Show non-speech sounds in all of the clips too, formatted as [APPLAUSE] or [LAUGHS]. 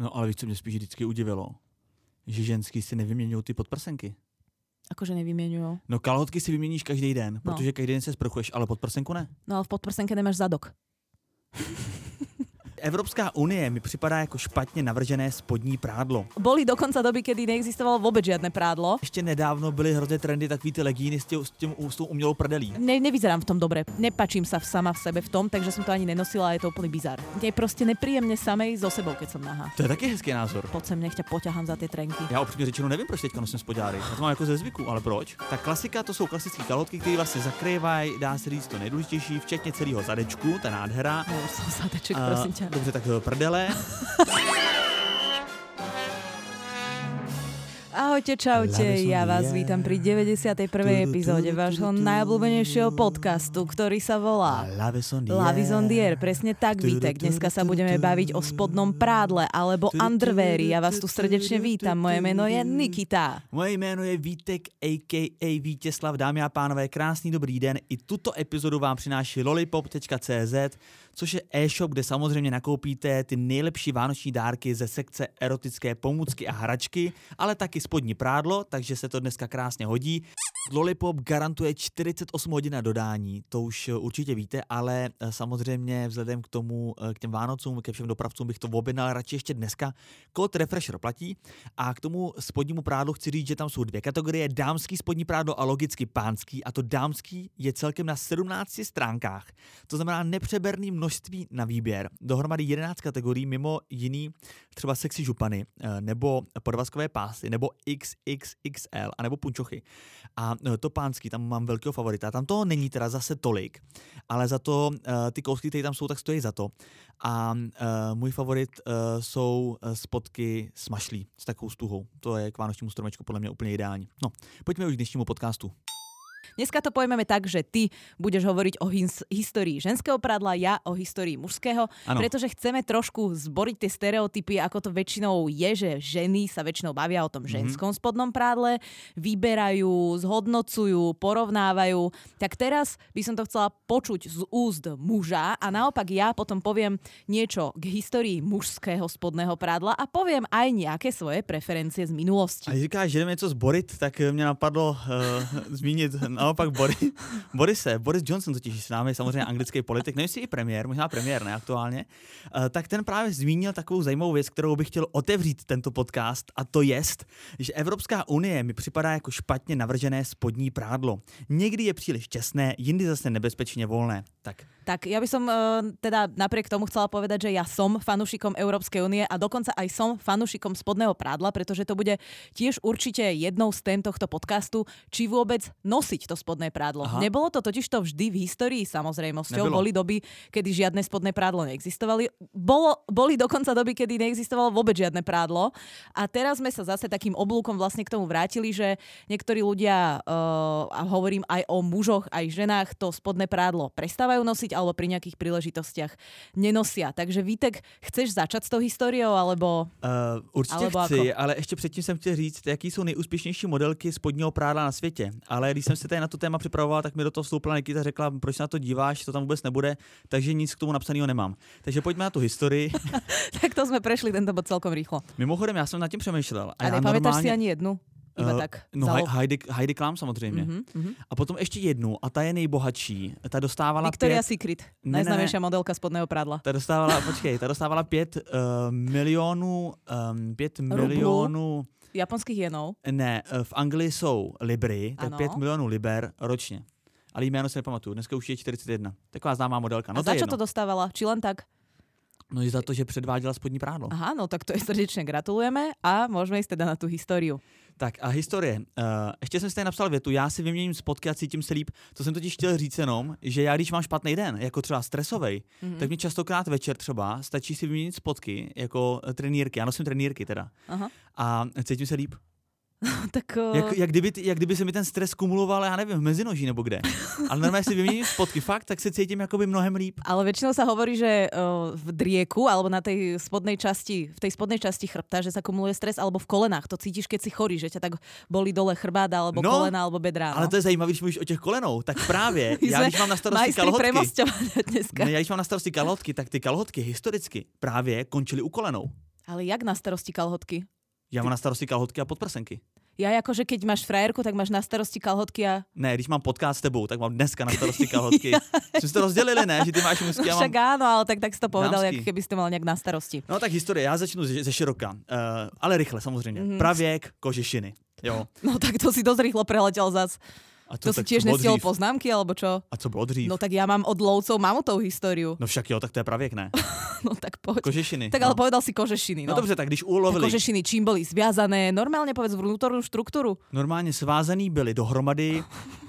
No ale víš, co mě spíš vždycky udivilo? Že ženský si nevyměňují ty podprsenky. Akože nevymieňujú. No kalhotky si vyměníš každý den, No. protože každý den se sprchuješ, ale podprsenku ne. No ale v podprsenke nemáš zadok. [LAUGHS] Evropská unie mi připadá jako špatně navržené spodní prádlo. Boli dokonca doby, kedy neexistovalo vôbec žiadne prádlo. Ještě nedávno byly hrozně trendy takový ty legíny s, tě, s, tím, s tou umělou prdelí. Ne, nevyzerám v tom dobre. Nepačím sa v sama v sebe v tom, takže som to ani nenosila a je to úplný bizar. Je proste nepríjemne samej so sebou, keď som nahá. To je taky hezký názor. Poď sem, nech ťa poťahám za tie trenky. Já upřímně řečeno nevím, proč teďka nosím spodňáry. Já to mám jako ze zvyku, ale proč? Tak klasika to jsou klasické kalhotky, které vlastně zakrývají, dá se říct to nejdůležitější, včetně celého zadečku, ta nádhera. No [LAUGHS] zadeček, A, prosím ťa. Dobře, tak eh, prdele. Ahojte, čaute, ja vás vítam pri 91. epizóde vášho najobľúbenejšieho podcastu, ktorý sa volá Lave son Lavi Zondier, presne tak, Vítek. Dneska sa budeme baviť o spodnom prádle alebo underweari. Ja vás tu srdečne vítam. Moje meno je Nikita. Moje jméno je Vítek, a.k.a. Vítězslav. Dámy a pánové, krásný dobrý den. I tuto epizodu vám přináší lollipop.cz, což je e-shop, kde samozřejmě nakoupíte ty nejlepší vánoční dárky ze sekce erotické pomůcky a hračky, ale taky spodní prádlo, takže se to dneska krásně hodí. Lollipop garantuje 48 hodin na dodání, to už určitě víte, ale eh, samozřejmě vzhledem k tomu, eh, k těm Vánocům, ke všem dopravcům bych to objednal radši ještě dneska. Kód Refresher platí a k tomu spodnímu prádlu chci říct, že tam jsou dvě kategorie, dámský spodní prádlo a logicky pánský a to dámský je celkem na 17 stránkách. To znamená nepřeberný množství na výběr. Dohromady 11 kategorií, mimo jiný třeba sexy župany, eh, nebo podvazkové pásy, nebo XXXL, a nebo punčochy. A eh, to pánský, tam mám velkého favorita. Tam toho není teda zase tolik, ale za to eh, ty kousky, které tam jsou, tak stojí za to. A můj favorit jsou spotky s mašlí, s takovou stuhou. To je k vánočnímu stromečku podle mě úplně ideální. No, pojďme už k dnešnímu podcastu. Dneska to pojmeme tak, že ty budeš hovoriť o his- histórii ženského prádla, ja o histórii mužského, Áno. pretože chceme trošku zboriť tie stereotypy, ako to väčšinou je, že ženy sa väčšinou bavia o tom ženskom spodnom prádle, vyberajú, zhodnocujú, porovnávajú. Tak teraz by som to chcela počuť z úst muža a naopak ja potom poviem niečo k histórii mužského spodného prádla a poviem aj nejaké svoje preferencie z minulosti. A když říkáš, že jdeme něco zborit, tak eh, mě napadlo uh, [LAUGHS] zmínit naopak Boris, [LAUGHS] Borise. Boris Johnson totiž s námi samozřejmě anglický politik, nevím jestli i premiér, možná premiér, ne aktuálně. Uh, tak ten právě zmínil takovou zajímavou věc, kterou bych chtěl otevřít tento podcast a to jest, že Evropská unie mi připadá jako špatně navržené spodní prádlo. Někdy je příliš těsné, jindy zase nebezpečně volné. Tak Tak ja by som e, teda napriek tomu chcela povedať, že ja som fanúšikom Európskej únie a dokonca aj som fanúšikom spodného prádla, pretože to bude tiež určite jednou z tém tohto podcastu, či vôbec nosiť to spodné prádlo. Aha. Nebolo to totiž to vždy v histórii samozrejmosťou. Nebylo. Boli doby, kedy žiadne spodné prádlo neexistovali. Bolo, boli dokonca doby, kedy neexistovalo vôbec žiadne prádlo. A teraz sme sa zase takým oblúkom vlastne k tomu vrátili, že niektorí ľudia, uh, a hovorím aj o mužoch, aj ženách, to spodné prádlo prestávajú nosiť alebo pri nejakých príležitostiach nenosia. Takže Vítek, chceš začať s tou históriou, alebo... Uh, určitě Alebo chci, ako? ale ještě předtím jsem chtěl říct, jaký jsou nejúspěšnější modelky spodního prádla na světě. Ale když jsem se tady na to téma připravoval, tak mi do toho vstoupila Nikita a řekla, proč na to díváš, to tam vůbec nebude, takže nic k tomu napsaného nemám. Takže pojďme na tu historii. [LAUGHS] tak to sme prešli tento bod celkom rýchlo. Mimochodem, já jsem nad tím přemýšlel. A, já nepamätáš si normálně, ani jednu? Iba eh, tak. No, zalo- Hei- Heidi, Heidi Klum samozřejmě. Mhm, mhm. A potom ještě jednu, a ta je nejbohatší. Ta dostávala Victoria's pět, Secret, Ne, ne, ne. najznámejšia modelka spodného prádla. ta dostávala, počkej, ta dostávala pět uh, milionů, um, pět milionů, Japonských jenov. ne, eh, v Anglii jsou libry, tak Ano. pět milionů liber ročně. Ale jméno si nepamatuju, dneska už je 41. Taková známá modelka. A No to za čo to dostávala? Či len tak? No i za to, že předváděla spodní prádlo. Aha, no tak to je srdečne gratulujeme a môžeme ísť teda na tú históriu. Tak a historie. Uh, ještě jsem si tady napsal větu, já si vyměním spotky a cítím se líp. To jsem totiž chtěl říct jenom, že já když mám špatný den, jako třeba stresový, Mhm. mm-hmm. tak mi častokrát večer třeba stačí si vyměnit spotky jako eh, trenýrky. Já nosím trenýrky teda. Aha. A cítím se líp. [LAUGHS] tak uh, Jak, jak, kdyby, jak kdyby se mi ten stres kumuloval, já nevím, v mezinoží nebo kde. Ale normálně si vyměním spotky fakt, tak se cítím jakoby mnohem líp. ale väčšinou sa hovorí, že uh, v drieku alebo na tej spodnej časti, v tej spodnej časti chrbta, že sa kumuluje stres alebo v kolenách. To cítiš, keď si chorý, že ťa tak boli dole chrbát alebo No, kolena alebo bedrá. Ale to je zajímavé, když mluvíš o těch kolenou, tak právě [LAUGHS] já když mám na starosti kalhotky, ne, já když mám na starosti kalhotky, tak ty kalhotky historicky právě končily u kolenou. Ale jak na starosti kalhotky? Já mám na starosti kalhotky a podprsenky. Ja akože keď máš frajerku, tak máš na starosti kalhotky a... Ne, když mám podcast s tebou, tak mám dneska na starosti [LAUGHS] kalhotky. Jsme si to rozdělili, ne? Že ty máš mužský, mám... Však áno, ale tak, tak si to povedal, ako keby ste mal nejak na starosti. No tak historie, já začnu ze, ze široka, uh, ale rychle samozřejmě. Mm-hmm. Pravěk, kožešiny. Jo. No tak to si dosť rýchlo preletel zas. A To, si tak tiež nestiel poznámky, alebo čo? A co bylo dřív? No tak ja mám od lovcov mamutov históriu. No však jo, tak to je pravěk, ne? [LAUGHS] No tak poď. Kožešiny. Tak ale no. povedal si kožešiny, no no. dobře, tak když Tak ulovili, kožešiny čím boli zviazané? Normálne povedz vnútornú štruktúru. normálně svázaný byli dohromady,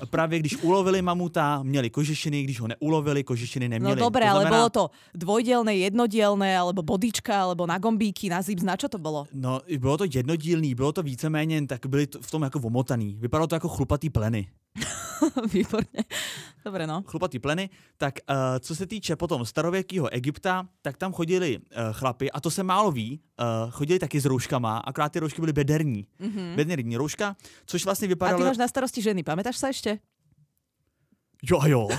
právě když ulovili mamuta, měli kožešiny, když ho neulovili, kožešiny No neměli. dobre, to ale bolo to dvojdielne, jednodielne, alebo bodička, alebo na gombíky, na zips, na čo to bolo? No, bylo to jednodílný, bylo to víceméně, tak byli to v tom jako omotaný. Vypadalo to jako chlupatý pleny. [LAUGHS] Výborne. Dobre, no. Chlupatý pleny. Tak uh, co se týče potom starověkého Egypta, tak tam chodili uh, chlapy, a to se málo ví, uh, chodili taky s rouškama, akorát ty roušky byly bederní. Mm-hmm. Bederní rouška, což vlastně A ty vypadalo... máš na starosti ženy, pamätáš sa ešte? Jo a jo.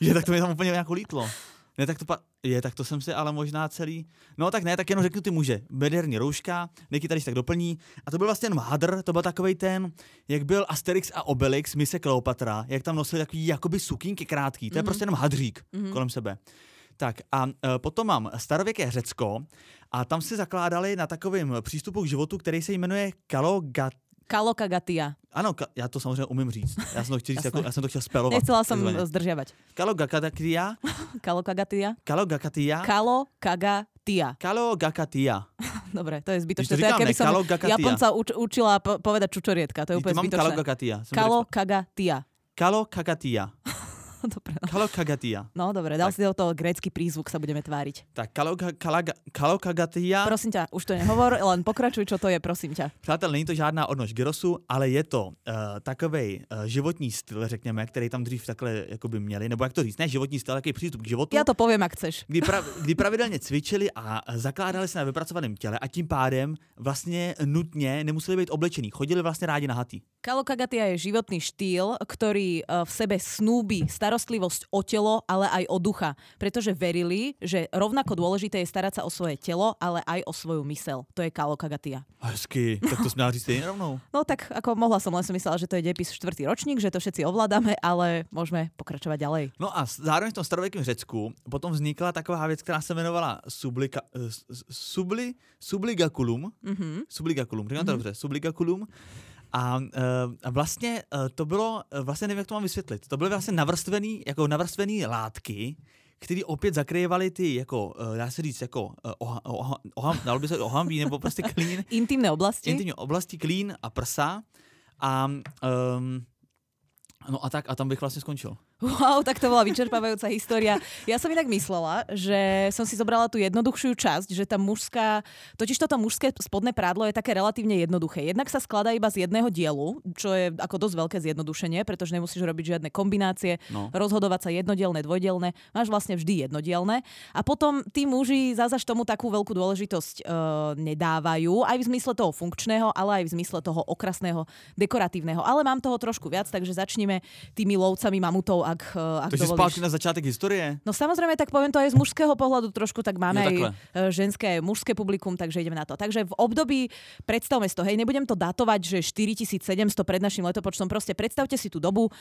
Je, tak to mi tam úplně jako lítlo. Ne, tak to pa... Je, tak to jsem si ale možná celý... No tak ne, tak jenom řeknu ty muže. Bederní rouška, Niky tady tak doplní. A to byl vlastně jenom hadr, to byl takovej ten, jak byl Asterix a Obelix, mise Kleopatra, jak tam nosili takový jakoby sukínky krátký. To je mm-hmm. prostě jenom hadřík mm-hmm. kolem sebe. Tak a uh, potom mám starověké Řecko a tam si zakládali na takovém přístupu k životu, který se jmenuje Kalogat... Kalokagatia. Ano, ka- já to samozřejmě umím říct. Já jsem to chtěl, říct, [LAUGHS] jako, já jsem to chtěl spelovat. Nechcela som takzvaně. zdržiavať. Kalogakatia, [LAUGHS] Kalokagatia? Kalogakatia, Kalokagatia. [LAUGHS] Kalogakatia. Dobre, to je zbytočné. to To je, keby som. Japonca uč, učila po- povedať čučorietka. To je úplne zbytočné. Jsem řekl. Kalokagatia. Kalokagatia. [LAUGHS] Dobre, no. Kalokagatia. no dobre, dal si do toho grécky prízvuk, sa budeme tváriť. Tak kalaga, kalokagatia. Prosím ťa, už to nehovor, len pokračuj, čo to je, prosím ťa. Přátel, není to žádná odnož gyrosu, ale je to uh, takový uh, životní styl, řekněme, který tam dřív takhle jakoby měli, nebo jak to říct, ne životní styl, takový přístup k životu. Ja to poviem, ak chceš. kdy, pra, [LAUGHS] kdy pravidelně cvičili a zakládali se na vypracovaném těle a tím pádem vlastně nutně nemuseli být oblečení. Chodili vlastně rádi na hatý. Kalokagatia je životný štýl, ktorý e, v sebe snúbi starostlivosť o telo, ale aj o ducha. Pretože verili, že rovnako dôležité je starať sa o svoje telo, ale aj o svoju mysel. To je kalokagatia. Hezky, tak to směla říct rovnou. [LAUGHS] No tak ako mohla som, len som myslela, že to je depis štvrtý ročník, že to všetci ovládame, ale môžeme pokračovať ďalej. No a zároveň v tom starověkém Řecku potom vznikla taková věc, která se jmenovala sublika, subli, subligaculum. Mhm. Subligaculum, říkám to dobře, subligaculum. A, eh, a vlastně eh, to bylo, eh, vlastně nevím, jak to mám vysvětlit, to byly vlastně navrstvený, jako navrstvený látky, které opět zakrývaly ty, jako, dá se říct, jako, oha, oha, oha, dalo by se ohamví, nebo prostě klín, [LAUGHS] Intimné oblasti. intimní oblasti, klín a prsa. A, um, no a tak, a tam bych vlastně skončil. Wow, tak to bola vyčerpávajúca história. Ja som inak myslela, že som si zobrala tú jednoduchšiu časť, že tá mužská, totiž toto mužské spodné prádlo je také relatívne jednoduché. Jednak sa skladá iba z jedného dielu, čo je ako dosť veľké zjednodušenie, pretože nemusíš robiť žiadne kombinácie, No. rozhodovať sa jednodielne, dvojdielne, máš vlastne vždy jednodielne. A potom tí muži zazaž tomu takú veľkú dôležitosť e, nedávajú, aj v zmysle toho funkčného, ale aj v zmysle toho okrasného, dekoratívneho. Ale mám toho trošku viac, takže začneme tými lovcami mamutov, ak, e, ak Takže dovolíš. zpátky na začátek historie. No samozrejme, tak poviem to aj z mužského pohľadu trošku, tak máme Jo, aj takhle. e, ženské, aj mužské publikum, takže ideme na to. Takže v období, predstavme si to, hej, nebudem to datovať, že 4700 pred našim letopočtom, proste predstavte si tú dobu, e,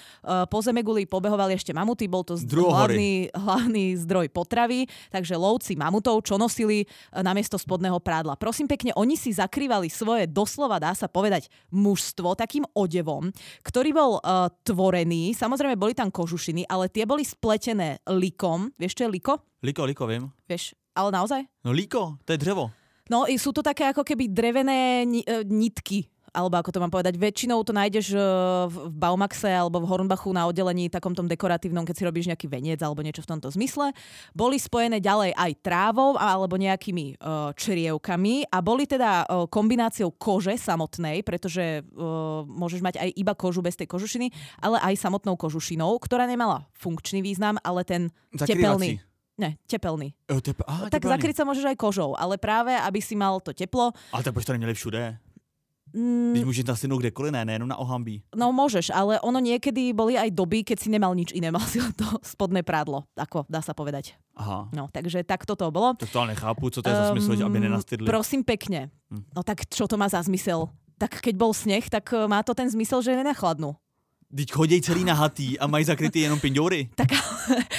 po Zemeguli pobehovali ešte mamuty, bol to hlavný, hlavný zdroj potravy, takže lovci mamutov, čo nosili namiesto spodného prádla. Prosím pekne, oni si zakrývali svoje, doslova dá sa povedať, mužstvo takým odevom, ktorý bol e, tvorený, samozrejme boli tam kožušiny, ale tie boli spletené likom. Vieš, čo je liko? Liko, liko, vím. Vieš, ale naozaj? No líko, to je dřevo. No, sú to také ako keby drevené ni- e, nitky, alebo ako to mám povedať. Väčšinou to nájdeš e, v Baumaxe alebo v Hornbachu na oddelení takom tom dekoratívnom, keď si robíš nejaký veniec alebo niečo v tomto zmysle. Boli spojené ďalej aj trávou alebo nejakými e, črievkami a boli teda e, kombináciou kože samotnej, pretože môžeš mať aj iba kožu bez tej kožušiny, ale aj samotnou kožušinou, ktorá nemala funkčný význam, ale ten tepelný. Zakrývací. Ne, tepelný. Jo, tep- aha, tak tepelný. zakryť sa môžeš aj kožou, ale práve, aby si mal to teplo, Ale tak proč to neměli všude? Mm, Když můžeš nasynout kdekoliv, ne, nejenom na ohambí. No môžeš, ale ono niekedy boli aj doby, keď si nemal nič iné, [LAUGHS] mal si to spodné prádlo, ako dá sa povedať. Aha. No, takže takto to bolo. Tak to ale nechápu, co to je za smysl, že aby Ehm, nenastydli. Prosím pekne. Hm. No tak čo to má za zmysel? Tak keď bol sneh, tak eh, má to ten zmysel, že nenachladnú. Teď chodí celý nahatý a mají zakrytý jenom pindory. Tak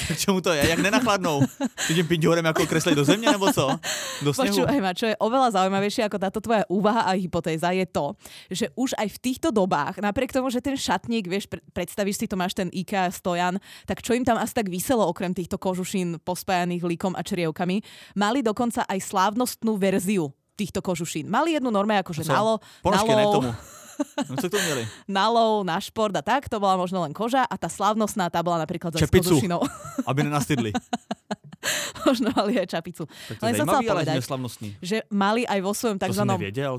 Tak čemu to je? Jak nenachladnou? Tím pindorem jako kreslej do země, nebo co? Do sněhu? Počúvaj ma, čo je oveľa zaujímavejšie ako táto tvoja úvaha a hypotéza je to, že už aj v týchto dobách, napriek tomu, že ten šatník, vieš, pre- predstavíš si to, máš ten IKEA stojan, tak čo im tam asi tak vyselo okrem týchto kožušín pospájaných líkom a črievkami, mali dokonca aj slávnostnú verziu týchto kožušín. Mali jednu norme akože Co? nalo, No co k tomu měli? [LAUGHS] nalov na šport a tak, to bola možno len koža a tá slávnostná, tá bola napríklad za Čepicu. Aby nenastydli. [LAUGHS] [LAUGHS] možno mali aj čapicu. Tak to Len som chcela povedať, že mali aj vo svojom tzv.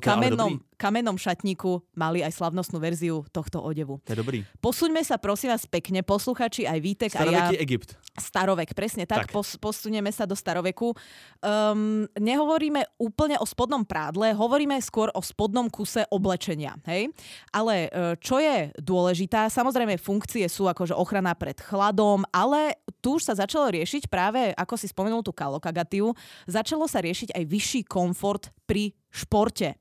kamennom, kamennom šatníku mali aj slavnostnú verziu tohto odevu. To je dobrý. Posuňme sa prosím vás pekne, posluchači aj Vítek a ja. Staroveký Egypt. Starovek, presne tak, Tak. Pos, posunieme sa do staroveku. Um, nehovoríme úplne o spodnom prádle, hovoríme skôr o spodnom kuse oblečenia. Hej? Ale e, čo je dôležitá, samozrejme funkcie sú akože ochrana pred chladom, ale tu už sa začalo riešiť práve, ako si spomenul tú kalokagatiu, začalo sa riešiť aj vyšší komfort pri športe.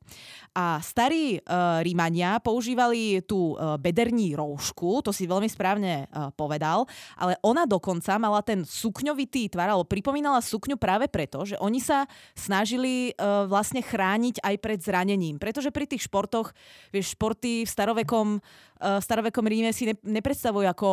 A starí uh, Rímania používali tú uh, bederní roušku, to si veľmi správne uh, povedal, ale ona dokonca mala ten sukňovitý tvar, alebo pripomínala sukňu práve preto, že oni sa snažili uh, vlastne chrániť aj pred zranením. Pretože pri tých športoch, vieš, športy v starovekom, v starovekom Ríme si ne, nepredstavujú ako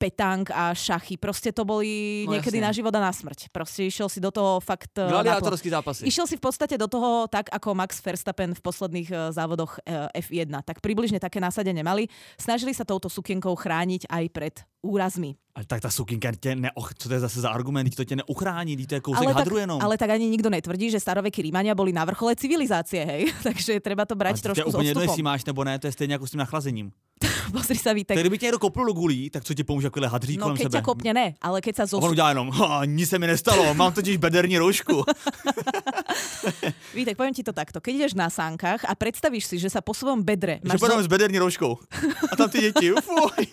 petang a šachy. Proste to boli No niekedy jasne. na život a na smrť. Proste išiel si do toho fakt naplno. Gladiátorský zápasy. Išiel si v podstate do toho tak, ako Max Verstappen v posledných eh, závodoch eh, F1. Tak približne také nasadenie mali. Snažili sa touto sukienkou chrániť aj pred úrazmi. Ale tak ta sukinka tě ne, och, co to je zase za argument, to tě neuchrání, to je kousek Ale tak, ale tak ani nikto netvrdí, že starovekí Rímania boli na vrchole civilizácie, hej? [LAUGHS] Takže treba to brať trošku s jedno, odstupom. jestli máš nebo ne, to je stejně jako s tím nachlazením. [LAUGHS] Pozri sa, Vítek. kdyby tě někdo kopl do gulí, tak co ti pomůže jako hadří No kolem keď sebe? ťa kopne, ne, ale keď sa A on zos... udělá jenom, ha, nic se mi nestalo, mám totiž bederní roušku. [LAUGHS] Vítek, poviem ti to takto. Keď ideš na sánkach a predstavíš si, že sa po svojom bedre Že máš půjdeme s bederní rouškou. A tam ty děti, fuj.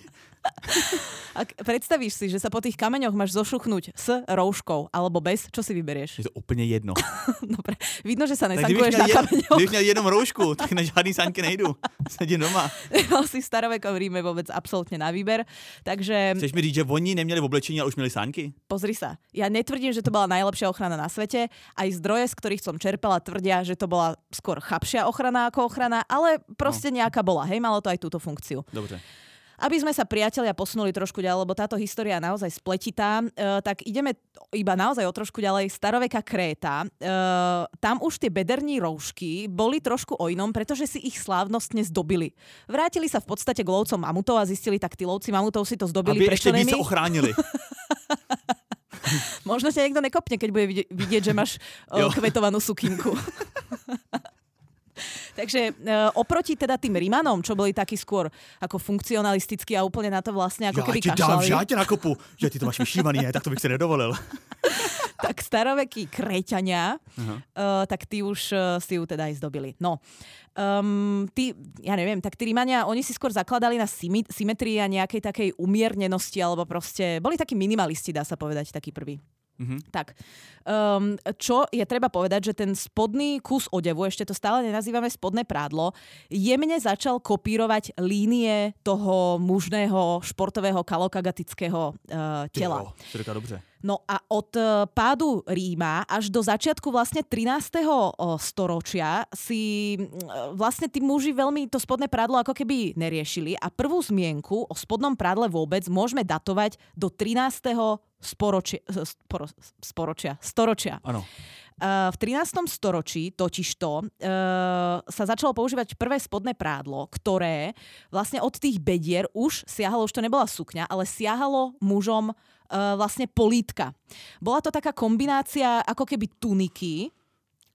[LAUGHS] Ak predstavíš si, že sa po tých kameňoch máš zošuchnúť s rouškou alebo bez, čo si vyberieš? Je to úplně jedno. [LAUGHS] Dobre, vidno, že sa nesankuješ na kameňoch. kdybych měl jenom roušku, tak na žádný sánky nejdu. Sedím doma. [LAUGHS] Nemal si v starovekom Ríme vôbec absolútne na výber. Takže Chceš mi říct, že oni neměli oblečení, ale už měli sánky? pozri sa. Ja netvrdím, že to bola najlepšia ochrana na svete. Aj zdroje, z ktorých som čerpala, tvrdia, že to bola skôr chapšia ochrana ako ochrana, ale proste nejaká bola. Hej, malo to aj túto funkciu. Dobře. Aby sme sa priatelia posunuli trošku ďalej, lebo táto história je naozaj spletitá, e, tak ideme iba naozaj o trošku ďalej. Staroveka Kréta. E, tam už tie bederní roušky boli trošku o inom, pretože si ich slávnostne zdobili. Vrátili sa v podstate k lovcom mamutov a zistili, tak tí lovci mamutov si to zdobili Aby ještě více ochránili. [LAUGHS] Možno ťa niekto nekopne, keď bude vidieť, že máš Jo. o, kvetovanú sukinku. [LAUGHS] Takže e, oproti teda tým Rímanom, čo boli takí skôr ako funkcionalistickí a úplne na to vlastne ako Já keby ti dám, kašľali, že já tě nakopu. Že ty to máš vyšívaný? Tak to bych si nedovolil. [LAUGHS] tak starovekí Kréťania, Aha. uh, tak tí už uh, si ju teda aj zdobili. No, um, tí, ja neviem, tak tí Rímania, oni si skôr zakladali na symetrii a nejakej takej umiernenosti, alebo proste, boli takí minimalisti, dá sa povedať, taký prvý. Mhm. Tak, um, čo je treba povedať, že ten spodný kus odevu, ešte to stále nenazývame spodné prádlo, jemne začal kopírovať línie toho mužného športového kalokagatického uh, tela. jo, to dobře. No a od e, pádu Ríma až do začiatku vlastne 13. o, storočia si mm, vlastne tí muži veľmi to spodné prádlo ako keby neriešili a prvú zmienku o spodnom prádle vôbec môžeme datovať do 13. Sporočia, sporo, sporočia, storočia. Uh, v 13. storočí totižto sa začalo používať prvé spodné prádlo, ktoré vlastne od tých bedier už siahalo, už to nebola sukňa, ale siahalo mužom uh, vlastne polítka. Bola to taká kombinácia ako keby tuniky,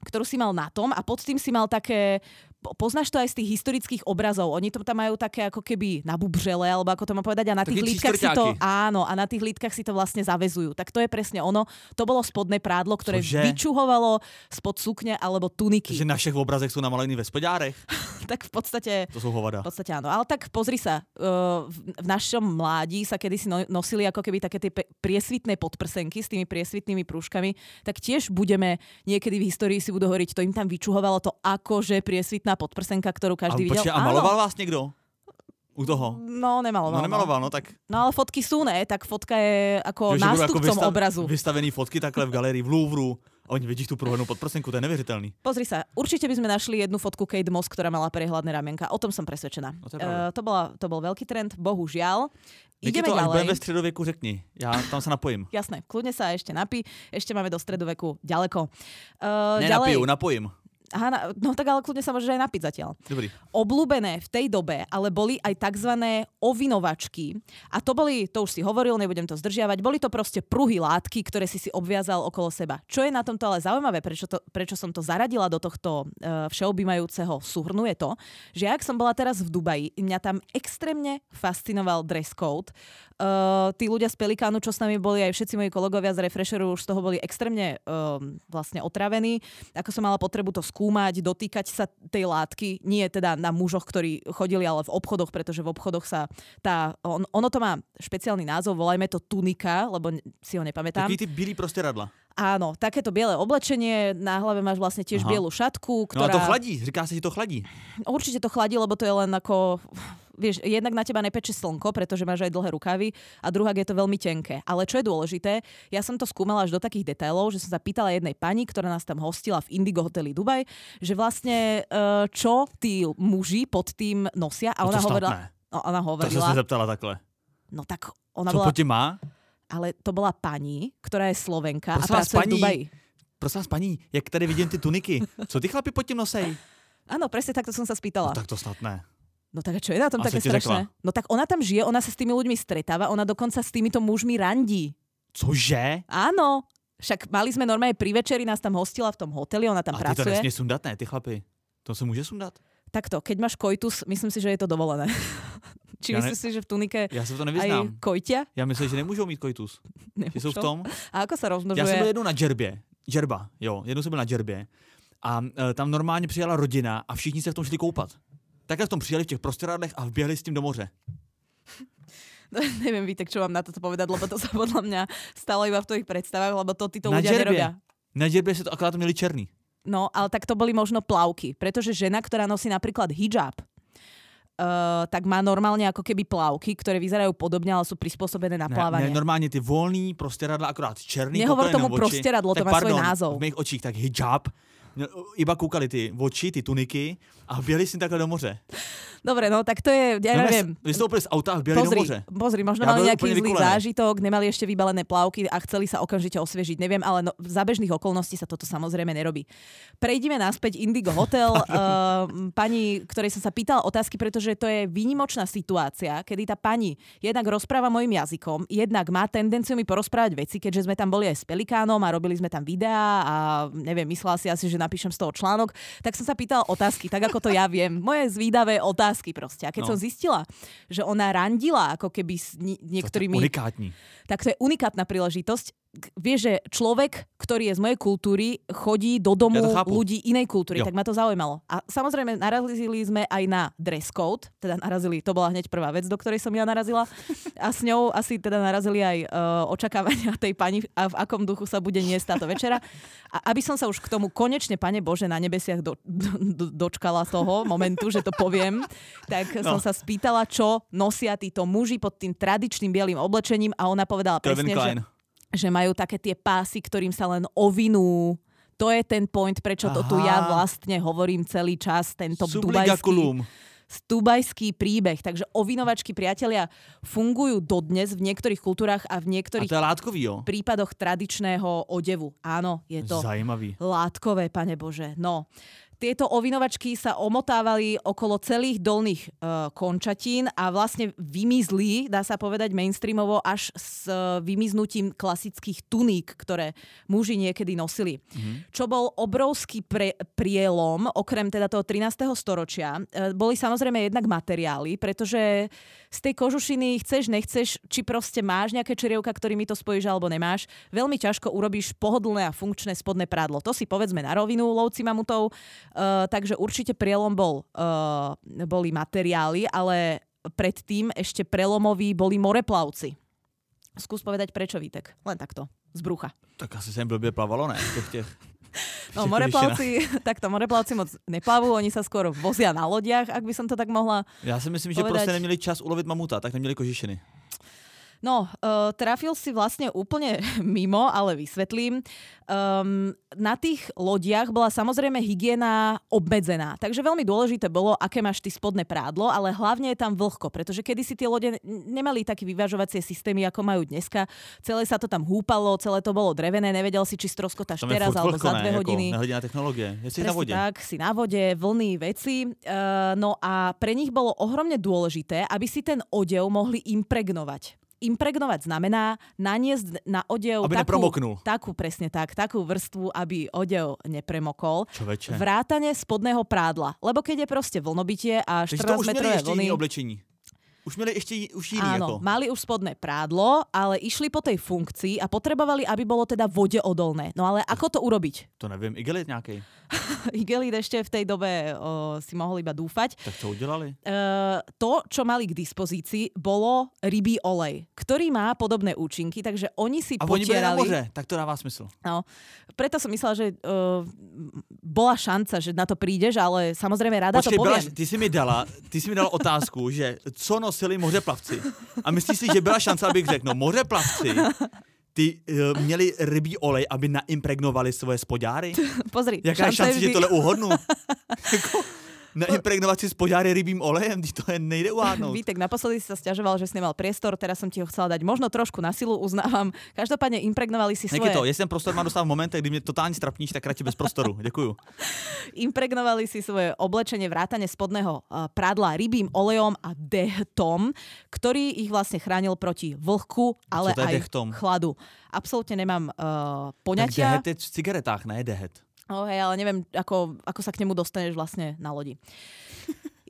ktorú si mal na tom a pod tým si mal také poznáš to aj z tých historických obrazov. Oni to tam majú také ako keby na bubrele, alebo ako to mám povedať, a na tých lítkach si to, áno, a na tých lítkach si to vlastne zavezujú. Tak to je presne ono. To bolo spodné prádlo, ktoré Cože? vyčuhovalo spod sukne alebo tuniky. Že na všech obrazech sú namalení ve spodárech. [LAUGHS] tak v podstate To sú hovada. v podstate áno. Ale tak pozri sa, uh, v, našom mládí sa kedysi no, nosili ako keby také tie priesvitné podprsenky s tými priesvitnými prúžkami, tak tiež budeme niekedy v histórii si budú hovoriť, to im tam vyčuhovalo to akože priesvitná podprsenka, ktorú každý a, videl. počkaj, a maloval vás niekto? U toho? No, nemaloval. No nemaloval, no tak... No ale fotky sú, ne? Tak fotka je ako budú nástupcom vystav- obrazu. Vystavený fotky takhle v galérii v Louvru. A oni vidíš tú prúhodnú podprsenku, to je neuvěřitelný. Pozri sa, určite by sme našli jednu fotku Kate Moss, ktorá mala prehľadné ramienka. O tom som presvedčená. No to. Eh, to, bola, to bol veľký trend, bohužiaľ. Ideme to, ďalej. ve středověku, řekni. Já tam se napojím. [LAUGHS] Jasné, kľudne sa ešte napí. Ešte máme do stredoveku ďaleko. Uh, Nenapiju, napojím. Aha, no tak ale kľudne sa môžeš aj napiť zatiaľ. Dobrý. Obľúbené v tej dobe, ale boli aj tzv. ovinovačky. A to boli, to už si hovoril, nebudem to zdržiavať, boli to proste pruhy látky, ktoré si si obviazal okolo seba. Čo je na tomto ale zaujímavé, prečo, to, prečo som to zaradila do tohto uh, všeobjímajúceho súhrnu, je to, že ak som bola teraz v Dubaji, mňa tam extrémne fascinoval dress code. Uh, tí ľudia z Pelikánu, čo s nami boli, aj všetci moji kolegovia z Refresheru už z toho boli extrémne um, vlastne otravení. Ako som mala potrebu to skúmať, dotýkať sa tej látky, nie teda na mužoch, ktorí chodili, ale v obchodoch, pretože v obchodoch sa tá, on, ono to má špeciálny názov, volajme to tunika, lebo si ho nepamätám. Taký ty bílý prostě radla. Áno, takéto biele oblečenie, na hlave máš vlastne tiež Aha. bielu šatku, No a ktorá... to chladí, říká se, že to chladí. Určite to chladí, lebo to je len ako... Vieš, jednak na teba nepeče slnko, pretože máš aj dlhé rukavy a druhá je to veľmi tenké. Ale čo je dôležité, ja som to skúmala až do takých detailov, že som sa pýtala jednej pani, ktorá nás tam hostila v Indigo hoteli Dubaj, že vlastne eh, čo tí muži pod tým nosia a to ona hovorila... No, ona To jsem hovorila, se zeptala takhle. no tak ona Co bola, tím má? ale to bola pani, ktorá je Slovenka a Prosím vás, pracuje v paní, Dubaji. Prosím vás, paní, jak tady vidím ty tuniky, co ty chlapi pod tím nosej? Áno, presne takto som sa spýtala. No tak to snad ne. No tak a čo je na tom Asi také strašné? řekla. No tak ona tam žije, ona sa s tými ľuďmi stretáva, ona dokonca s týmito mužmi randí. Cože? Áno, však mali sme normálne pri večeri, nás tam hostila v tom hoteli, ona tam A ty to pracuje. nesmí sundat, ne, ty chlapi. To se může sundat? Takto, keď máš koitus, myslím si, že je to dovolené. [LAUGHS] Či Ja ne- myslíš si, že v tunike se v to aj nevyznám. kojtia? Já myslím, že nemůžou mít koitus. Jsou v [LAUGHS] Nemôžu? tom. A ako sa Já jsem byl rozmnožuje? jednou na džerbě. Džerba, jo, jednou jsem byl na džerbě. A e, tam normálně přijela rodina a všichni se v tom šli koupat. Takhle v tom přijeli v těch prostorádlech a vběhli s tím do moře. [LAUGHS] Neviem, Vítek, čo mám na toto povedať, lebo to sa podľa mňa stalo iba v tvojich predstavách, lebo to títo Na ľudia džerbě. nerobia. Na džerbě se to akorát měli černý. No, ale tak to boli možno plavky, pretože žena, ktorá nosí napríklad hijab, Uh, tak má normálne ako keby plavky, ktoré vyzerajú podobne, ale sú prispôsobené na Ne, plávanie. ne, normálně ty volný prostěradla, akorát černý. Nehovor tomu prostěradlo, to má svoj pardon, názov. V mých očích tak hijab. Iba koukali ty oči, ty tuniky a běli si takhle do moře. Dobre, no tak to je, ja neviem. Vystoupili z auta do Pozri, moře. pozri, možno Ja mali nejaký zlý vykulený. zážitok, nemali ešte vybalené plavky a chceli sa okamžite osviežiť. Neviem, ale no, za bežných okolností sa toto samozrejme nerobí. Prejdime naspäť Indigo Hotel. uh, [LAUGHS] pani, ktorej som sa pýtala otázky, pretože to je výnimočná situácia, kedy tá pani jednak rozpráva mojim jazykom, jednak má tendenciu mi porozprávať veci, keďže sme tam boli aj s Pelikánom a robili sme tam videá a neviem, myslela si asi, že napíšem z toho článok, tak som sa pýtala otázky, tak ako to ja viem. Moje zvídavé otázky proste. A keď No. som zistila, že ona randila ako keby s ni- To je niektorými unikátní. tak to je unikátna príležitosť. Vieš, že človek, ktorý je z mojej kultúry, chodí do domu Ja ľudí inej kultúry, Jo. tak ma to zaujímalo. A samozrejme, narazili sme aj na dress code, teda narazili, to bola hneď prvá vec, do ktorej som ja narazila. A s ňou asi teda narazili aj uh, očakávania tej pani, a v akom duchu sa bude niesť táto večera. A aby som sa už k tomu konečne, pane Bože, na nebesiach do, do, do, dočkala toho momentu, že to poviem, tak No. som sa spýtala, čo nosia títo muži pod tým tradičným bielým oblečením a ona povedala Calvin presne, Klein. že majú také tie pásy, ktorým sa len ovinú. To je ten point, prečo to tu ja Aha. vlastne hovorím celý čas, tento dubajský, dubajský príbeh. Takže ovinovačky priatelia fungujú dodnes v niektorých kultúrach a v A niektorých to je látkový, jo? prípadoch tradičného odevu. Áno, je to Zajímavý. látkové, pane Bože. No, tieto ovinovačky sa omotávali okolo celých dolných uh, končatín a vlastne vymizli, dá sa povedať mainstreamovo, až s uh, vymiznutím klasických tuník, ktoré muži niekedy nosili. Mm-hmm. Čo bol obrovský pre, prielom, okrem teda toho 13. storočia. Uh, boli samozrejme jednak materiály, pretože z tej kožušiny chceš, nechceš, či proste máš nejaké čerievka, ktorými to spojíš alebo nemáš, veľmi ťažko urobíš pohodlné a funkčné spodné prádlo. To si povedzme na rovinu lovci mamutov, uh, takže určite prielom bol, uh, boli materiály, ale predtým ešte prelomoví boli moreplavci. Skús povedať prečo, Vítek. Len takto, z brucha. Tak asi sem blbě plavalo, ne? Těch, těch [LAUGHS] No moreplavci, [LAUGHS] takto moreplavci moc neplavú, oni sa skôr vozia na lodiach, ak by som to tak mohla Já si myslím, povedať. že prostě neměli čas ulovit mamuta, tak neměli kožišiny. No, uh, trafil si vlastne úplne [LAUGHS] mimo, ale vysvetlím. Um, na tých lodiach bola samozrejme hygiena obmedzená, takže veľmi dôležité bolo, aké máš ty spodné prádlo, ale hlavne je tam vlhko, pretože kedy si tie lode nemali také vyvažovacie systémy, ako majú dneska. Celé sa to tam húpalo, celé to bolo drevené, nevedel si, či stroskotáš teraz alebo za dve hodiny. Nehledí na technológie. Si na vode. tak, si na vode, vlny, veci. Uh, no a pre nich bolo ohromne dôležité, aby si ten odev mohli impregnovať impregnovať znamená naniesť na odev aby takú, takú, presne tak, takú vrstvu, aby odev nepremokol. Čo väčšie? Vrátane spodného prádla. Lebo keď je proste vlnobytie a 14 metrové vlny... oblečení. Už měli ešte už iný Áno, ako. mali už spodné prádlo, ale išli po tej funkcii a potrebovali, aby bolo teda vode odolné. No ale ako to urobiť? To neviem, igelit nejakej. [LAUGHS] igelit ešte v tej dobe o, si mohol iba dúfať. Tak to udelali? E, to, čo mali k dispozícii, bolo rybí olej, ktorý má podobné účinky, takže oni si a potierali... oni na moře, tak to dává smysl. No, preto som myslela, že uh, bola šanca, že na to prídeš, ale samozrejme rada Počkej, to poviem. Byla, ty si mi dala, ty si mi dala otázku, že co nosili mořeplavci. A myslíš si, že byla šance, abych řekl, no mořeplavci, ty uh, měli rybí olej, aby naimpregnovali svoje spodňáry? [LAUGHS] Pozri. Jaká je šance, že tohle uhodnu? [LAUGHS] Jako, Naimpregnovať si spodňáry rybím olejem, to je nejde uhádnout. [LAUGHS] Vítek, naposledy si sa stiažoval, že si nemal priestor, teraz som ti ho chcela dať možno trošku na silu, uznávam. Každopádne impregnovali si svoje... to, jestli ten prostor mám dostať v momente, kdy mě totálně strapníš, tak radši bez prostoru. Děkuju. [LAUGHS] impregnovali si svoje oblečenie vrátane spodného uh, prádla rybím olejom a dehtom, ktorý ich vlastne chránil proti vlhku, ale aj dechtom? chladu. Absolútne nemám uh, poňatia. Tak dehet je v cigaretách, ne dehet. Oh, hej, ale neviem, ako, ako sa k nemu dostaneš vlastne na lodi.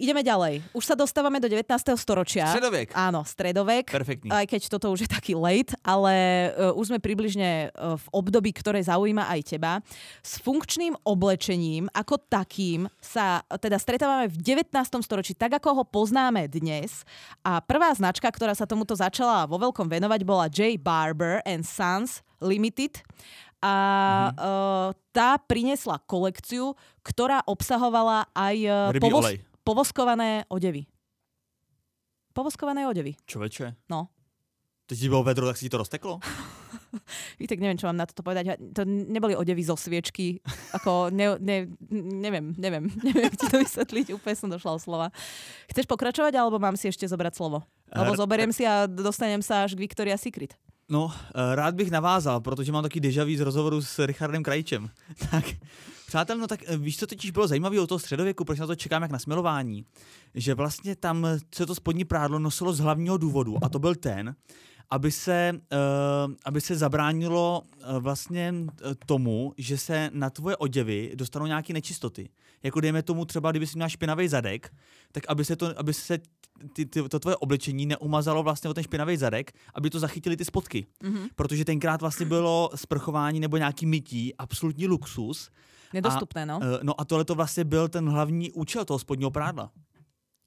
Ideme ďalej. Už sa dostávame do 19. storočia. Stredovek. Áno, stredovek. Perfektný. Aj keď toto už je taký late, ale uh, už sme približne uh, v období, ktoré zaujíma aj teba. S funkčným oblečením ako takým sa teda stretávame v 19. storočí, tak ako ho poznáme dnes. A prvá značka, ktorá sa tomuto začala vo veľkom venovať, bola J. Barber and Sons Limited a mm-hmm. uh, tá priniesla kolekciu, ktorá obsahovala aj uh, povos- povoskované odevy. Povoskované odevy. Čo väčšie? No. Teď ti bolo vedro, tak si ti to rozteklo? [LAUGHS] Vítek, neviem, čo mám na toto povedať. To neboli odevy zo sviečky. Ako, ne, ne, neviem, neviem, [LAUGHS] neviem ti to vysvetliť. Úplne som došla o slova. Chceš pokračovať, alebo mám si ešte zobrať slovo? Alebo zoberiem si a dostanem sa až k Victoria's Secret. No, eh, rád bych navázal, protože mám taky deja z rozhovoru s Richardem Krajčem. [LAUGHS] Tak, přátel, no tak eh, víš, co totiž bylo zajímavé o toho středověku, proč na to čekám jak na smilování? Že vlastně tam se to spodní prádlo nosilo z hlavního důvodu a to byl ten, aby se, uh, aby se zabránilo uh, vlastně tomu, že se na tvoje oděvy dostanou nějaké nečistoty. Jako dejme tomu třeba, kdyby si měl špinavý zadek, tak aby se, to, aby se ty, ty, to tvoje oblečení neumazalo vlastně o ten špinavý zadek, aby to zachytili ty spotky. Mm-hmm. Protože tenkrát vlastně bylo sprchování nebo nějaký mytí absolutní luxus. Nedostupné, no. Uh, no a tohle to vlastně byl ten hlavní účel toho spodního prádla.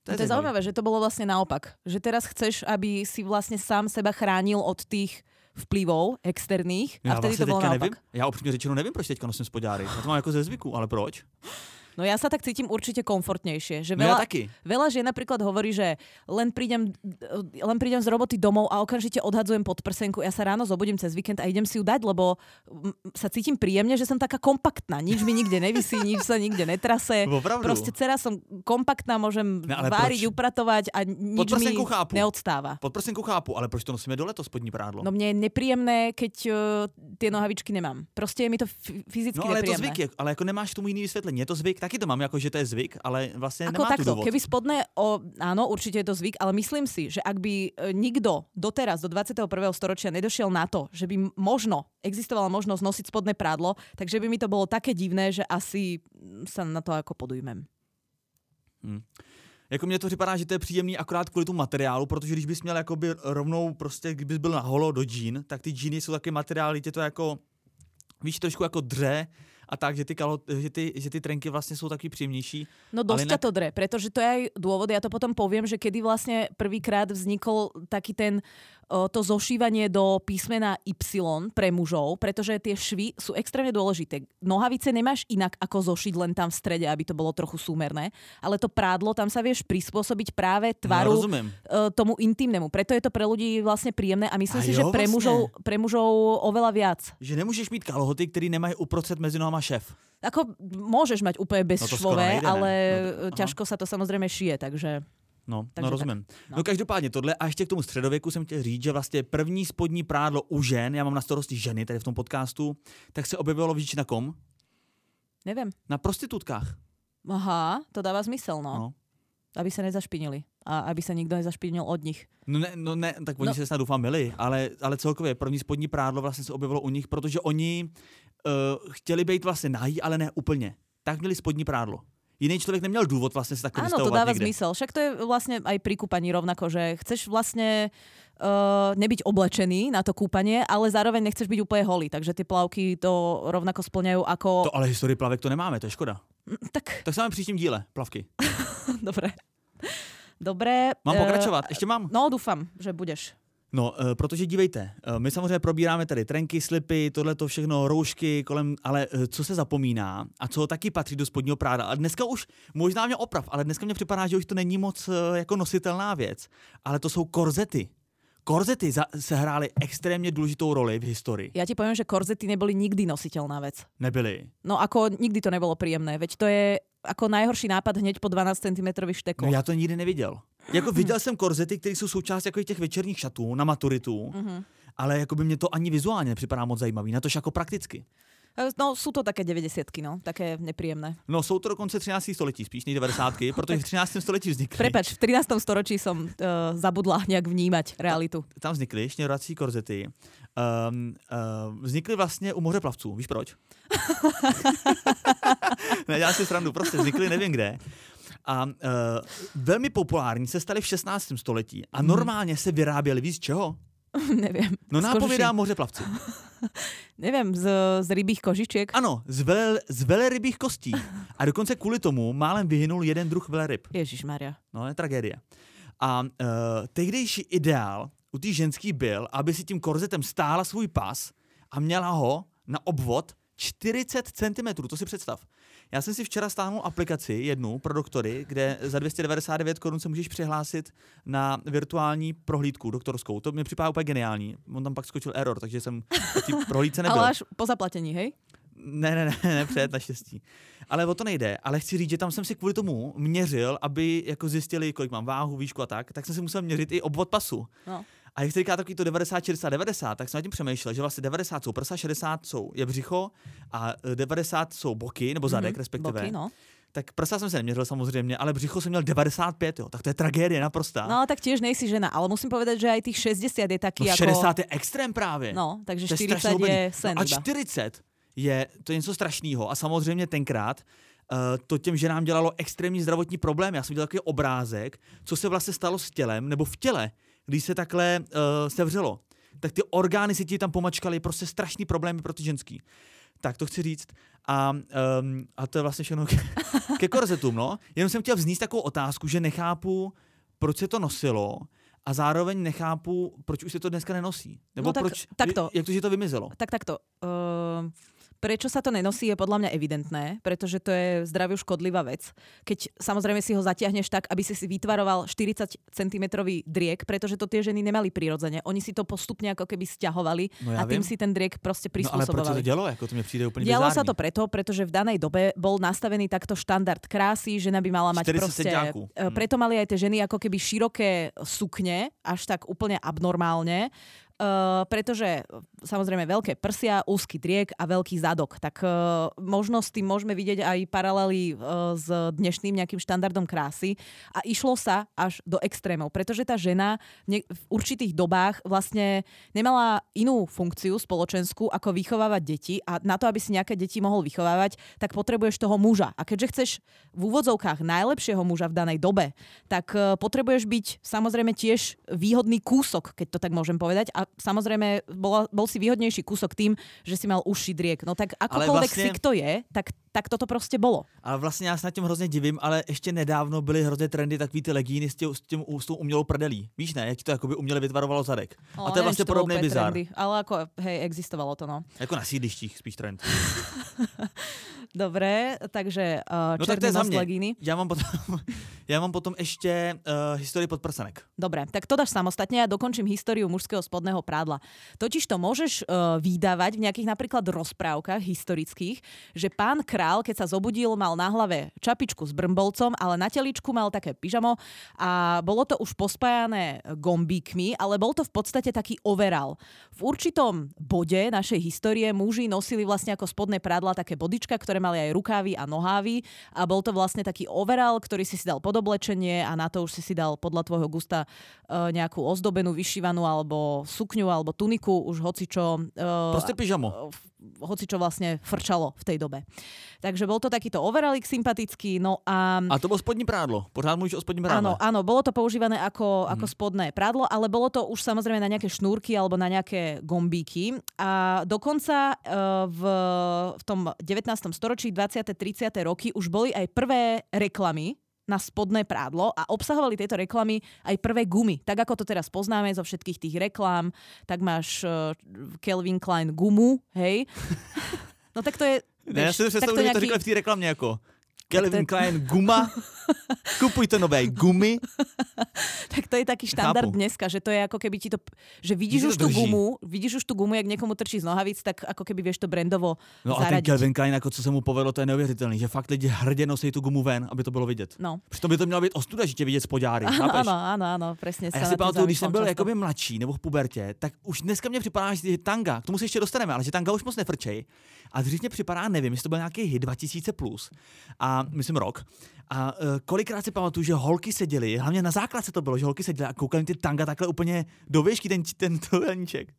To je, to je zaujímavé, že to bolo vlastne naopak. Že teraz chceš, aby si vlastne sám seba chránil od tých vplyvov externých a vtedy vlastne to bolo naopak. Nevím. Já upřímně řečeno nevím, proč teďka nosím spodňáry. Já to mám jako ze zvyku, ale proč? No ja sa tak cítim určite komfortnejšie. Že veľa, no ja taký. veľa žien napríklad hovorí, že len prídem, len prídem z roboty domov a okamžite odhadzujem pod prsenku. Ja sa ráno zobudím cez víkend a idem si ju dať, lebo sa cítim príjemne, že som taká kompaktná. Nič mi nikde nevisí, nič sa nikde netrase. Proste dcera som kompaktná, môžem no, váriť, proč? upratovať a nič mi chápu. neodstáva. Pod prsenku chápu, ale proč to nosíme dole, to spodní prádlo? No mne je nepríjemné, keď uh, tie nohavičky nemám. Proste je mi to fyzicky no, ale nepríjemné. je to zvyk, ale ako nemáš tomu iný vysvetlenie. Je to zvyk, taky to mám jako, že to je zvyk, ale vlastně Ako nemá tu takto, důvod. keby spodné, o, áno, určite je to zvyk, ale myslím si, že ak by e, nikto doteraz, do 21. storočia nedošiel na to, že by možno existovala možnosť nosiť spodné prádlo, takže by mi to bolo také divné, že asi sa na to ako podujmem. Jako mně to připadá, že to je příjemný akorát kvůli tomu materiálu, protože když bys měl jakoby rovnou prostě, kdybys byl na holo do džín, tak ty džíny jsou taky materiály, tě to jako, víš, trošku jako dře a tak, že ty, kalo, že ty, že ty trenky vlastně jsou taky příjemnější. No dosť ťa to dre, pretože to je aj dôvod, ja to potom poviem, že kedy vlastne prvýkrát vznikol taký ten to zošívanie do písmena Y pre mužov, pretože tie švy sú extrémne dôležité. Nohavice nemáš inak ako zošiť len tam v strede, aby to bolo trochu súmerné, ale to prádlo, tam sa vieš prispôsobiť práve No, tvaru e, tomu intimnému. Preto je to pre ľudí vlastne príjemné a myslím A si, jo, že pre, vlastne. mužov, pre mužov oveľa viac. Že nemůžeš mít kalhoty, který nemají uprostřed mezi nohama šéf. Ako môžeš mať úplne No bezšvové, nejde, ne? ale No to- aha. ťažko sa to samozrejme šije, takže... No, Takže no tak, rozumím. no. No. každopádně tohle a ještě k tomu středověku jsem chtěl říct, že vlastně první spodní prádlo u žen, já mám na starosti ženy tady v tom podcastu, tak se objevilo víš na kom? Neviem. Na prostitutkách. Aha, to dáva zmysel, no. No. Aby sa nezašpinili. A aby sa nikto nezašpinil od nich. No ne, no ne, tak oni No. no. se snad doufám mili, ale, ale celkově první spodní prádlo vlastně se objevilo u nich, protože oni uh, chtěli být vlastně nahý, ale ne úplně. Tak měli spodní prádlo. Jiný člověk neměl důvod vlastně se takhle Áno, to dáva někde. zmysel. Však to je vlastne aj pri kúpaní rovnako, že chceš vlastne uh, nebyť oblečený na to kúpanie, ale zároveň nechceš byť úplne holý. Takže tie plavky to rovnako splňajú ako... To ale historii plavek to nemáme, to je škoda. Tak, Tak se máme příštím díle, plavky. [LAUGHS] dobre. Dobre. Mám eh, pokračovat? Ještě mám? No, dúfam, že budeš. No, eh, protože dívejte, eh, my samozřejmě probíráme tady trenky, slipy, tohle to všechno, roušky kolem, ale eh, co se zapomíná a co taky patří do spodního práda. A dneska už, možná mě oprav, ale dneska mě připadá, že už to není moc jako nositelná věc, ale to jsou korzety. Korzety za- sehrály extrémně důležitou roli v historii. Ja ti poviem, že korzety neboli nikdy nositeľná vec. Nebyly. No ako nikdy to nebolo príjemné, veď to je ako najhorší nápad hneď po 12 cm štekov. No já to nikdy neviděl. Jako viděl jsem korzety, které jsou součást jako těch večerních šatů na maturitu, Mhm. ale jako by mě to ani vizuálně nepřipadá moc zajímavý, na to jako prakticky. No sú to také 90 no, také nepríjemné. No jsou to dokonce 13. století, spíš než 90. [LAUGHS] protože v 13. století vznikly. Prepač, v 13. storočí som uh, zabudla nejak vnímať realitu. tam vznikly šněrovací korzety. Um, uh, vznikly vlastně u mořeplavců. Víš proč? ne, já si srandu, prostě vznikly nevím kde. A uh, velmi populární se staly v 16. století a normálně se vyráběly, víš [LAUGHS] z čeho? Neviem. No nápovědá mořeplavci. [LAUGHS] Neviem, z, z rybých kožičiek. Ano, z, vel, z velerybých kostí. [LAUGHS] A dokonce kvůli tomu málem vyhynul jeden druh veleryb. Ježiš Maria. No, je tragédie. A uh, tehdejší ideál u té ženský byl, aby si tím korzetem stála svůj pas a měla ho na obvod 40 cm, to si představ. Já jsem si včera stáhnul aplikaci jednu pro doktory, kde za 299 korun se můžeš přihlásit na virtuální prohlídku doktorskou. To mi připadá úplně geniální. On tam pak skočil error, takže jsem v prohlídce [LAUGHS] nebyl. Ale až po zaplatení, hej? Ne, ne, ne, ne, před, naštěstí. Ale o to nejde. Ale chci říct, že tam jsem si kvůli tomu měřil, aby jako zjistili, kolik mám váhu, výšku a tak, tak jsem si musel měřit i obvod pasu. No. A jak říká takový to 90, 60, 90, tak jsem nad tím přemýšlel, že vlastně 90 jsou prsa, 60 jsou je břicho a e, 90 jsou boky, nebo zadek Mhm, respektive. Boky, no. Tak prsa jsem se neměřil samozřejmě, ale břicho jsem měl 95, jo. Tak to je tragédie naprostá. No tak tiež nejsi žena, ale musím povedať, že aj tých 60 je taký no ako... 60 je extrém právě. No, takže To je 40 strašně je hubený. sen no a iba. 40 je, to je něco strašného. A samozřejmě tenkrát uh, to těm ženám dělalo extrémní zdravotní problémy. Já jsem dělal takový obrázek, co se vlastně stalo s tělem, nebo v těle, když se takhle uh, sevřelo. Tak ty orgány si ti tam pomačkaly, prostě strašný problémy pro ty ženský. Tak to chci říct. A, um, a to je vlastně všechno ke, [LAUGHS] ke korzetům, no. Jenom jsem chtěl vznést takovou otázku, že nechápu, proč se to nosilo a zároveň nechápu, proč už se to dneska nenosí. Nebo No tak proč, takto. jak to, že to vymizelo. Tak takto. Uh, prečo sa to nenosí je podľa mňa evidentné, pretože to je zdraviu škodlivá vec. Keď samozrejme si ho zatiahneš tak, aby si si vytvaroval 40 cm driek, pretože to tie ženy nemali prirodzene. Oni si to postupne ako keby stiahovali No ja a tým vím. si ten driek proste No ale proč se to prispôsobovali. dělo? Jako to mi přijde úplně Dialo sa to preto, pretože v danej dobe bol nastavený takto štandard krásy, žena by mala mať 40 proste... centiáků. e, Hm. Preto mali aj tie ženy ako keby široké sukne, až tak úplne abnormálne. Pretože samozrejme veľké prsia, úzky driek a veľký zadok. Tak uh, možno s tým môžeme vidieť aj paralely uh, s dnešným nejakým štandardom krásy. A išlo sa až do extrémov, pretože tá žena v, v určitých dobách vlastne nemala inú funkciu spoločenskú, ako vychovávať deti a na to, aby si nejaké deti mohol vychovávať, tak potrebuješ toho muža. A keďže chceš v úvodzovkách najlepšieho muža v danej dobe, tak uh, potrebuješ byť samozrejme tiež výhodný kúsok, keď to tak môžem povedať. A samozrejme bol, bol si výhodnejší kúsok tým, že si mal uši driek. No tak akokoľvek vlastne... si kto je, tak, tak toto prostě bylo. Ale vlastně já se na tím hrozně divím, ale ještě nedávno byly hrozně trendy takový ty legíny s, tím, s, tím, s tou umělou prdelí. Víš ne, jak to jakoby uměle vytvarovalo zadek. No, a to je vlastně podobný bizar. ale jako, hej, existovalo to, no. Jako na sídlištích spíš trend. [LAUGHS] Dobre, takže uh, no tak to je za mě. legíny. Já mám potom, [LAUGHS] já mám potom ještě uh, historii podprsenek. Dobre, tak to dáš samostatne. Ja dokončím históriu mužského spodného prádla. Totiž to môžeš uh, vydávať v nejakých napríklad rozprávkach historických, že pán král, keď sa zobudil, mal na hlave čapičku s brmbolcom, ale na teličku mal také pyžamo a bolo to už pospájané gombíkmi, ale bol to v podstate taký overal. V určitom bode našej histórie muži nosili vlastne ako spodné prádla také bodička, ktoré mali aj rukávy a nohávy a bol to vlastne taký overall, ktorý si si dal pod oblečenie a na to už si si dal podľa tvojho gusta uh, nejakú ozdobenú, vyšívanú alebo sukňu alebo tuniku, už hoci čo. Uh, Proste pyžamo. Uh, hoci čo vlastne frčalo v tej dobe. Takže bol to takýto overalik sympatický, no a... A to bolo spodní prádlo, pořád mluvíš o spodním prádle. Áno, áno, bolo to používané ako, ako mm. spodné prádlo, ale bolo to už samozrejme na nejaké šnúrky alebo na nejaké gombíky. A dokonca uh, v, v tom 19. storočí, 20. 30. roky už boli aj prvé reklamy na spodné prádlo a obsahovali tieto reklamy aj prvé gumy. Tak ako to teraz poznáme zo všetkých tých reklám, tak máš uh, Kelvin Klein gumu, hej? [LAUGHS] No tak to je... Ne, ja si predstavujem, že to řekli v té reklamě jako Kelvin Klein guma, [LAUGHS] [LAUGHS] kupujte nové gumy. tak to je taký štandard Chápu. dneska, že to je ako keby ti to, že vidíš už tú gumu, vidíš už tú gumu, jak niekomu trčí z nohavíc, tak ako keby vieš to brandovo No zaradiť. a ten Kelvin Klein, ako co se mu povedlo, to je neuvěřitelný, že fakt lidi hrdě nosí tu gumu ven, aby to bylo vidět. No. Přitom by to mělo být ostuda, že tě vidět spodáry. Ano, ano, ano, ano, presne. A já si pamatuju, když jsem byl jakoby mladší nebo v pubertě, tak už dneska mě připadá, že tanga, k tomu se ještě dostaneme, ale že tanga už moc nefrčej. A dřív mě připadá, nevím, jestli to byl nějaký hit 2000 plus. A myslím rok. A uh, kolikrát si pamatuju, že holky seděly, hlavně na základce to bylo, že holky seděly a koukali ty tanga takhle úplně do výšky, ten, ten [LAUGHS]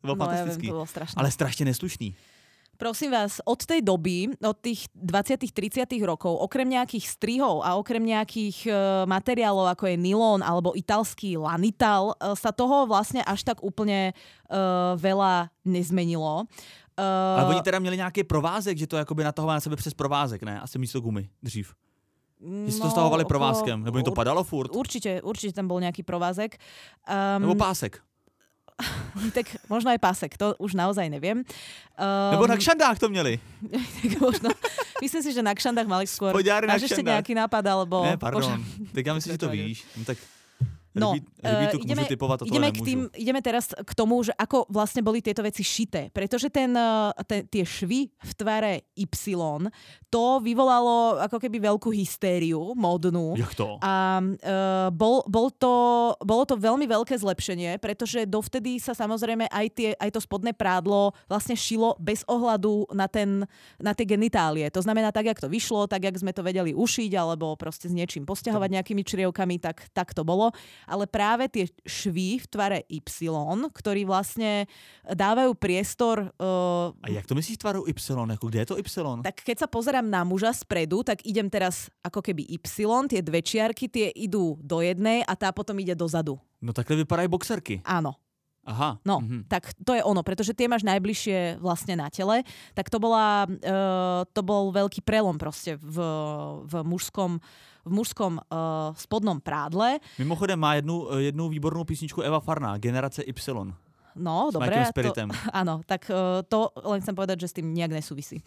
bylo no. Ja viem, to bolo strašné. Ale strašně neslušný. Prosím vás, od tej doby, od tých 20 30 rokov, okrem nejakých strihov a okrem nejakých e, materiálov, ako je nylon alebo italský lanital, e, sa toho vlastne až tak úplne e, veľa nezmenilo. Uh, Ale oni teda měli nějaký provázek, že to jakoby natahovali na sebe přes provázek, ne? Asi místo gumy dřív. Že si to stahovali no, provázkem, nebo jim to padalo furt? Určite, určite tam bol nejaký provázek. Um, nebo pásek. [LAUGHS] tak možno aj pásek, to už naozaj neviem. Um, Nebo na kšandách to měli. [LAUGHS] možno, myslím si, že na kšandách mali skôr. Máš na ešte nejaký nápad, alebo... Ne, pardon. Pož... Tak ja myslím, že to víš. No, tak No, uh, ideme, typovať, ideme, k tým, ideme teraz k tomu, že ako vlastne boli tieto veci šité. Pretože ten, eh, ten, tie švy v tvare Y, to vyvolalo ako keby veľkú hystériu modnú. Jak to? A uh, bol, bol to, bolo to veľmi veľké zlepšenie, pretože dovtedy sa samozrejme aj, tie, aj to spodné prádlo vlastne šilo bez ohľadu na, ten, na tie genitálie. To znamená, tak, jak to vyšlo, tak, jak sme to vedeli ušiť, alebo proste s niečím posťahovať nejakými črievkami, tak, tak to bolo ale práve tie švy v tvare Y, ktorí vlastne dávajú priestor... Uh, A jak to myslíš tvaru Y? Ako kde je to Y? Tak keď sa pozerám na muža spredu, tak idem teraz ako keby Y, tie dve čiarky, tie idú do jednej a tá potom ide dozadu. No takhle vypadajú boxerky. Áno. Aha. No, mm-hmm. tak to je ono, pretože tie máš najbližšie vlastne na tele, tak to, bola, uh, to bol veľký prelom proste v, v mužskom v mužskom uh, spodnom prádle. Mimochodem má jednu, eh, jednu výbornou písničku Eva Farná, Generace Y. No, dobre. To, [LAUGHS] áno, tak uh, to len chcem povedať, že s tým nejak nesúvisí.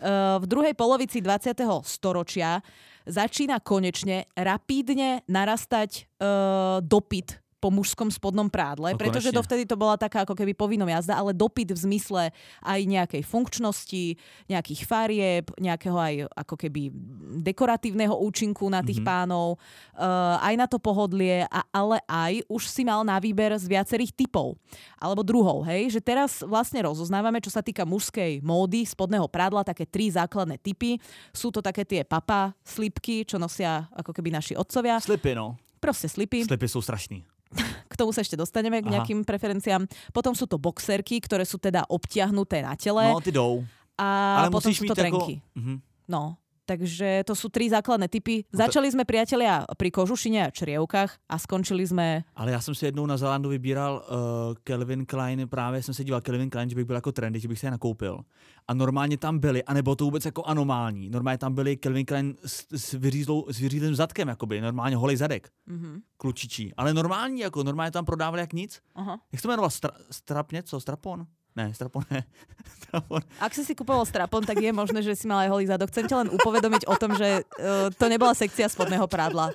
Uh, v druhej polovici 20. storočia začína konečne rapídne narastať uh, dopyt po mužskom spodnom prádle, No, pretože konečne. dovtedy to bola taká ako keby povinnom jazda, ale dopyt v zmysle aj nejakej funkčnosti, nejakých farieb, nejakého aj ako keby dekoratívneho účinku na tých mm-hmm. pánov, uh, aj na to pohodlie, a, ale aj už si mal na výber z viacerých typov alebo druhov, hej, že teraz vlastne rozoznávame, čo sa týka mužskej módy, spodného prádla, také tri základné typy. Sú to také tie papa slipky, čo nosia ako keby naši otcovia. Slipy, no. Proste slipy. Slipy jsou strašný. [LAUGHS] K tomu sa ešte dostaneme, k Aha. nejakým preferenciám. Potom sú to boxerky, ktoré sú teda obtiahnuté na tele. No, ty jdou. a Ale potom sú to mít jako... trenky. Mhm. No, takže to sú tri základné typy. No to- Začali sme, priatelia, pri kožušine a črievkách a skončili sme... Ale já jsem si jednou na Zelandu vybíral uh, Calvin Klein, právě jsem se díval Calvin Klein, že bych byl jako trendy, že bych se je nakoupil. A normálně tam byly, a nebylo to vůbec jako anomální. Normálně tam byly Calvin Klein s, s, vyřízlou, s vyřízlým zadkem, jakoby, normálně holej zadek, Mhm. klučičí. Ale normální, jako normálně tam prodávali jak nic. Aha. Jak se to jmenoval? Stra, strap něco? Strapon? Ne, strapon ne. [LAUGHS] strapon. Ak si si kupoval strapon, tak je možné, že si mal aj holý zadok. Chcem ťa len upovedomiť o tom, že uh, to nebola sekcia spodného prádla.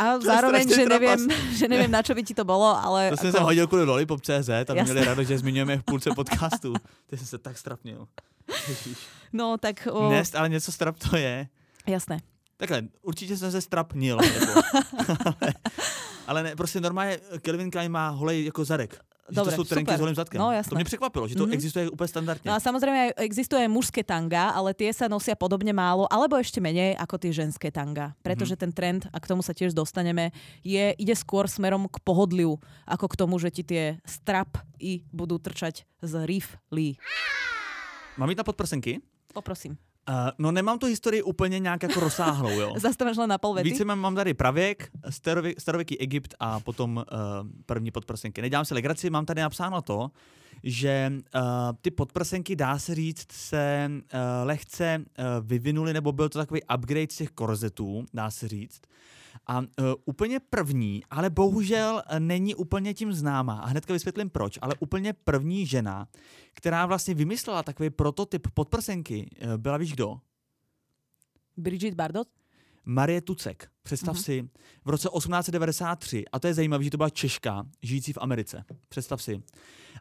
A zároveň, strašný že neviem, [LAUGHS] že neviem, na čo by ti to bolo, ale... To jsem sem hodil kvůli lollipop.cz a Jasné. měli radost, že zmiňujeme v půlce podcastu. Ty jsem se tak strapnil. No, tak... Uh, Nest, ale něco strap to je. Jasné. Takhle, určitě jsem se strapnil. [LAUGHS] Jako. ale, ale ne, prostě normálně Kelvin Klein má holej jako zadek. Že Dobre, to jsou trenky super. s holým zadkem. No, to mě překvapilo, že to Mhm. existuje úplně standardně. No a samozrejme aj existuje aj mužské tanga, ale tie sa nosia podobne málo, alebo ešte menej ako tie ženské tanga. Pretože ten trend, a k tomu sa tiež dostaneme, je, ide skôr smerom k pohodliu, ako k tomu, že ti tie strap i budú trčať z riflí. Mám jít na podprsenky? Poprosím. Uh, no nemám tu historii úplně nějak jako rozsáhlou, jo. [LAUGHS] Zastavíš len na pol vety? Více mám, mám tady pravěk, starověk, starověký Egypt a potom uh, první podprsenky. Nedělám si legraci, mám tady napsáno to, že uh, ty podprsenky, dá se říct, se uh, lehce uh, vyvinuly, nebo byl to takový upgrade z těch korzetů, dá se říct. A uh, úplně první, ale bohužel není úplně tím známá. A hnedka vysvětlím proč. Ale úplně první žena, která vlastně vymyslela takový prototyp podprsenky, uh, byla víš kdo? Bridget Bardot? Marie Tucek. Představ Mhm. si, v roce 1893, a to je zajímavé, že to byla Češka, žijící v Americe. Představ si.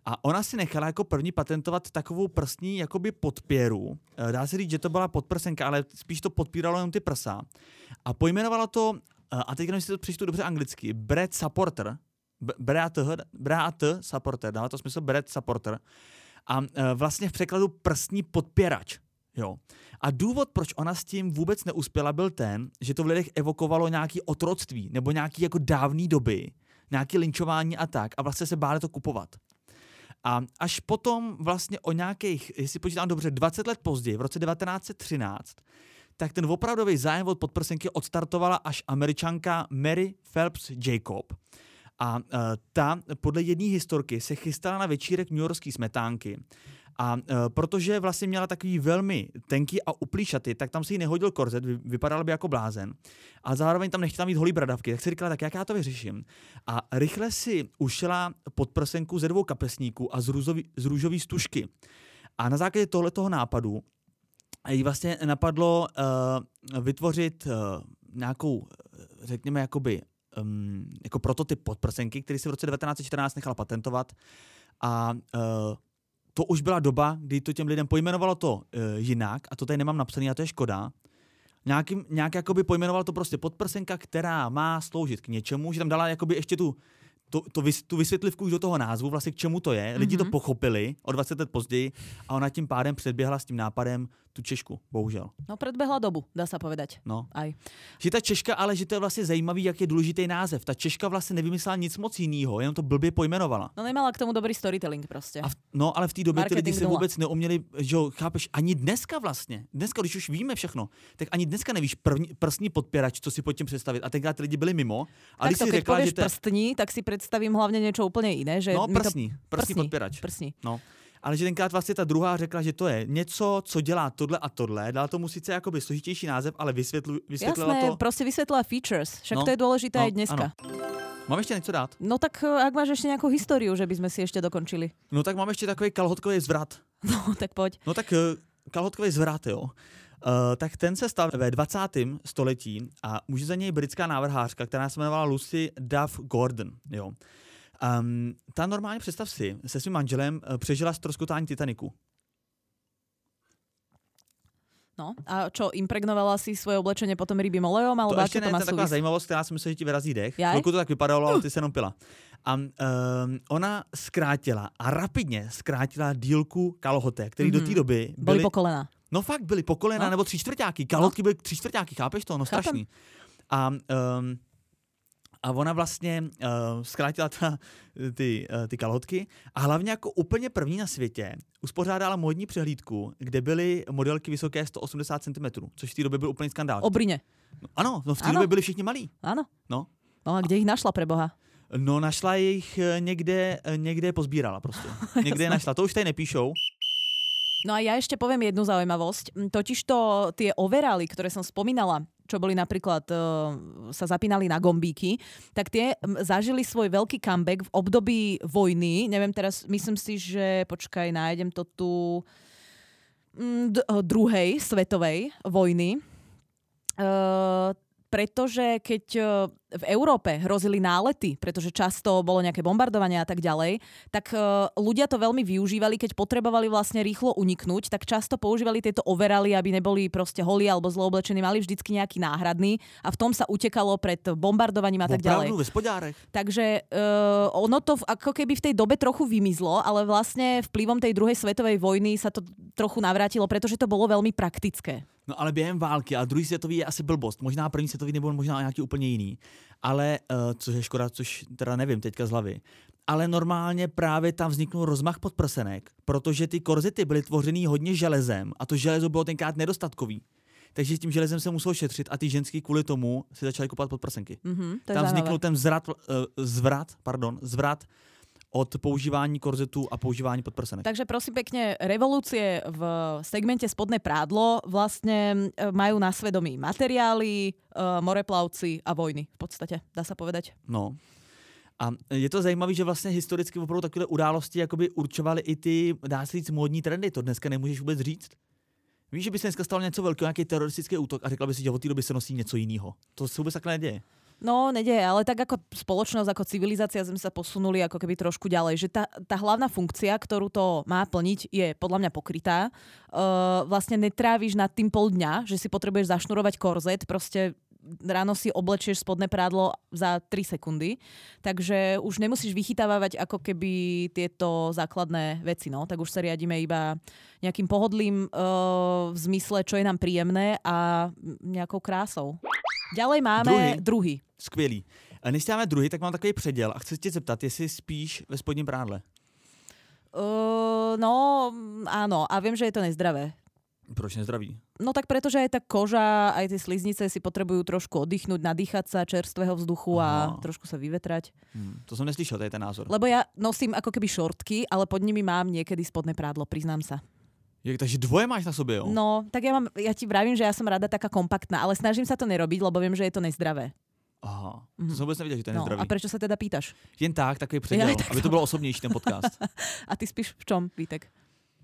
A ona si nechala jako první patentovat takovou prstní jakoby podpěru. Eh, Dá se říct, že to byla podprsenka, ale spíš to podpíralo jenom ty prsa. A pojmenovala to, eh, a teď jenom si to přečtu dobře anglicky, Brad Supporter. Brad Supporter, dává to smysl Brad Supporter. A eh, vlastně v překladu prstní podpěrač. Jo. A důvod, proč ona s tím vůbec neuspěla, byl ten, že to v lidech evokovalo nějaký otroctví nebo nějaký jako dávný doby, nějaký linčování a tak a vlastně se báli to kupovat. A až potom vlastně o nějakých, jestli počítám dobře, 20 let později, v roce 1913, tak ten opravdový zájem od podprsenky odstartovala až američanka Mary Phelps Jacob. A uh, ta podle jedné historky se chystala na večírek New Yorkský smetánky. A uh, protože vlastně měla takový velmi tenký a uplý šaty, tak tam si jí nehodil korzet, vy, vypadala by jako blázen. A zároveň tam nechtěla mít holý bradavky, tak si říkala, tak jak já to vyřeším. A rychle si ušila podprsenku ze dvou kapesníků a z, růzový, z růžový stužky. A na základě tohletoho nápadu jí vlastně napadlo uh, vytvořit uh, nějakou, eh, řekněme, jakoby, um, jako prototyp podprsenky, který si v roce 1914 nechala patentovat. A uh, to už byla doba, kdy to těm lidem pojmenovalo to uh, jinak, a to tady nemám napsané, a to je škoda. Nějakým, nějak jakoby pojmenoval to prostě podprsenka, která má sloužit k něčemu, že tam dala jakoby ještě tu, tu, vys, tu vysvětlivku už do toho názvu, vlastně k čemu to je. Lidi mm-hmm. to Mhm. pochopili o 20 let později a ona tím pádem předběhla s tím nápadem tu Češku, bohužel. No predbehla dobu, dá sa povedať. No. Aj. Že ta Češka, ale že to je vlastně zajímavý, jak je důležitý název. Ta Češka vlastně nevymyslela nic moc jiného, jenom to blbě pojmenovala. No nemala k tomu dobrý storytelling. A v, no, ale v té době ty lidi se vůbec neuměli, že jo, chápeš, ani dneska vlastně, dneska, když už víme všechno, tak ani dneska nevíš první, prstní podpěrač, co si pod tím představit. A tenkrát ty lidi byli mimo. A když Takto, si řekla, že to je, prstní, tak si predstavím hlavne niečo úplne iné. Že no, mi to... prstní, prstní podpěrač. Prsní. No. Ale že tenkrát vlastně ta druhá řekla, že to je něco, co dělá tohle a tohle. Dala tomu sice jakoby složitější název, ale vysvětlu, vysvětlila Jasné, to. proste vysvetlila features. Však No, to je dôležité no, aj dneska. Mám ještě něco dát? No tak eh, ak máš ešte nejakú históriu, že by sme si ešte dokončili. No tak mám ještě takový kalhotkový zvrat. [LAUGHS] No tak poď. No tak eh, kalhotkový zvrat, jo. Uh, tak ten se stal ve 20. století a už za něj britská návrhářka, která se jmenovala Lucy Duff Gordon. Jo. Um, ta normálně, představ si, se svým manželem uh, přežila stroskotání Titaniku. No, a čo, impregnovala si svoje oblečenie potom rybím olejom, alebo to ještě to ne, má to je taková zajímavost, která si myslím, že ti vyrazí dech. Jaj? Chvilku to tak vypadalo, ale ty se jenom pila. A um, ona zkrátila a rapidně zkrátila dílku kalhotek, který do té Mhm. doby Boli byly, po kolena. no fakt byly po kolena No. nebo tři čtvrtáky. Kalhotky byly tři čtvrtáky, chápeš to? No Chápem. strašný. A, um, a ona vlastně uh, zkrátila ta, ty, uh, ty kalhotky a hlavně jako úplně první na světě uspořádala modní přehlídku, kde byly modelky vysoké 180 cm, což v té době byl úplný skandál. Obrine. No, ano, no v té Ano. době byli všichni malí. Áno. No. No a kde ich našla pre Boha? No našla jich eh, někde, někde pozbírala prostě. [LAUGHS] Někde je našla. To už tady nepíšou. No a ja ešte poviem jednu zaujímavosť. Totižto tie overály, ktoré som spomínala, čo boli napríklad, uh, sa zapínali na gombíky, tak tie zažili svoj veľký comeback v období vojny. Neviem teraz, myslím si, že, počkaj, nájdem to tu, mm, d- eh, druhej svetovej vojny. Uh, pretože keď v Európe hrozili nálety, pretože často bolo nejaké bombardovanie a tak ďalej, tak eh, ľudia to veľmi využívali, keď potrebovali vlastne rýchlo uniknúť, tak často používali tieto overaly, aby neboli proste holí alebo zle oblečení, mali vždycky nejaký náhradný a v tom sa utekalo pred bombardovaním a tak ďalej. Takže uh, ono to ako keby v tej dobe trochu vymizlo, ale vlastne vplyvom tej druhej svetovej vojny sa to trochu navrátilo, pretože to bolo veľmi praktické. No ale během války a druhý světový je asi blbost. Možná první světový nebo možná nějaký úplně jiný. Ale, uh, což je škoda, což teda nevím teďka z hlavy. Ale normálně právě tam vzniknul rozmach podprsenek, protože ty korzety byly tvořený hodně železem a to železo bylo tenkrát nedostatkový. Takže s tím železem se muselo šetřit a ty ženský kvůli tomu si začaly kupovat podprsenky. Mhm, to Tam vzniknul ten zvrat, uh, zvrat, pardon, zvrat od používání korzetu a používání podprsenek. Takže prosím pekne, revolúcie v segmente spodné prádlo vlastne majú na svedomí materiály, e, moreplavci a vojny v podstate, dá sa povedať. No. A je to zajímavé, že vlastně historicky opravdu takové události jakoby určovaly i ty, dá se říct, módní trendy. To dneska nemůžeš vůbec říct. Víš, že by se dneska stalo něco velkého, nějaký teroristický útok a řekla by si, že od té doby se nosí něco jiného. To se vůbec takhle neděje. No, nedeje, ale tak ako spoločnosť, ako civilizácia sme sa posunuli ako keby trošku ďalej, že tá, tá hlavná funkcia, ktorú to má plniť, je podľa mňa pokrytá. Uh, vlastne netráviš nad tým pol dňa, že si potrebuješ zašnurovať korzet, proste ráno si oblečieš spodné prádlo za 3 sekundy, takže už nemusíš vychytávať ako keby tieto základné veci, no, tak už sa riadíme iba nejakým pohodlým uh, v zmysle, čo je nám príjemné a nejakou krásou. Ďalej máme Druhý. druhý. Skvělý. A než si dáme druhý, tak mám takový předěl a chci tě zeptat, jestli spíš ve spodním prádle. Uh, no, áno, a viem, že je to nezdravé. Proč nezdraví? No tak pretože aj tá koža, aj tie sliznice si potrebujú trošku oddychnúť, nadýchať sa čerstvého vzduchu a Aha. trošku sa vyvetrať. Hm, to jsem neslyšel, tady ten názor. Lebo ja nosím ako keby šortky, ale pod nimi mám niekedy spodné prádlo, priznám sa. Jak, takže dvoje máš na sobě, jo? No, tak ja, mám, ja ti vravím, že ja som rada taká kompaktná, ale snažím sa to nerobiť, lebo viem, že je to nezdravé. Aha, to Mhm. jsem vůbec nevěděl, že to je No, nezdravý. a prečo sa teda pýtaš? Jen tak, takový předěl, Ja, tak aby to bylo osobnější ten podcast. [LAUGHS] A ty spíš v čom, Vítek?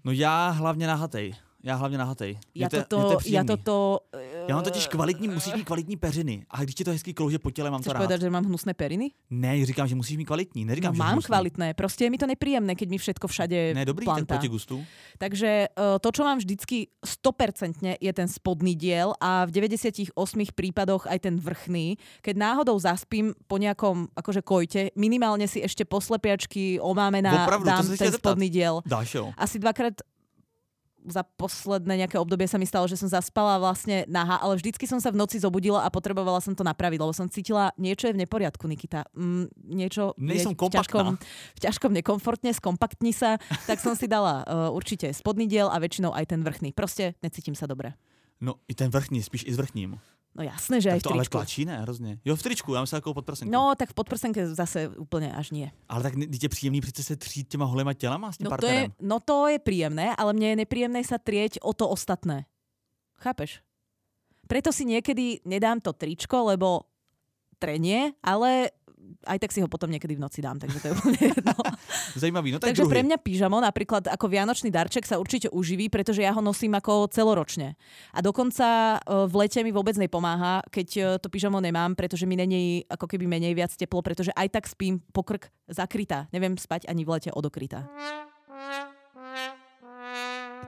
No já hlavně nahatej. Já hlavně nahatej. Ja Mně to, to je ja příjemný. toto... Já mám totiž kvalitní, musíš mít kvalitní peřiny. A když ti to hezky klouže po těle, mám to Chceš rád. povedať, že mám hnusné periny? Ne, říkám, že musíš mít kvalitní. Neříkám, No, že mám hnusný. kvalitné, proste je mi to nepríjemné, keď mi všetko všade Ne, dobrý, tak plantá. proti gustu. Takže uh, to, čo mám vždycky 100% je ten spodný diel a v 98 prípadoch aj ten vrchný. Keď náhodou zaspím po nejakom akože kojte, minimálne si ešte poslepiačky omámená Opravdu, to dám ten spodný diel. Dáš jo. Asi dvakrát za posledné nejaké obdobie sa mi stalo, že som zaspala vlastne naha, ale vždycky som sa v noci zobudila a potrebovala som to napraviť, lebo som cítila, niečo je v neporiadku, Nikita. Mm, niečo Nejsem je v ťažkom, kompaktná. v ťažkom nekomfortne, skompaktni sa, tak som si dala uh, určite spodný diel a väčšinou aj ten vrchný. Proste necítim sa dobre. No i ten vrchní, spíš i s vrchním. No jasné, že aj Tak v to ale tričku. tlačí, ne, hrozně. Jo, v tričku, já myslím jako podprsenku. No, tak v podprsenke zase úplne až nie. Ale tak je příjemný přece se třít těma holema tělama s tím No to, partnerem. je, no to je príjemné, ale mne je nepríjemné sa trieť o to ostatné. Chápeš? Preto si niekedy nedám to tričko, lebo trenie, ale aj tak si ho potom niekedy v noci dám, takže to je úplne jedno. [LAUGHS] Zajímavý, no tak takže druhý. pre mňa pyžamo napríklad ako vianočný darček sa určite uživí, pretože ja ho nosím ako celoročne. A dokonca e, v lete mi vôbec nepomáha, keď e, to pyžamo nemám, pretože mi není ako keby menej viac teplo, pretože aj tak spím pokrk zakrytá. Neviem spať ani v lete odokrytá.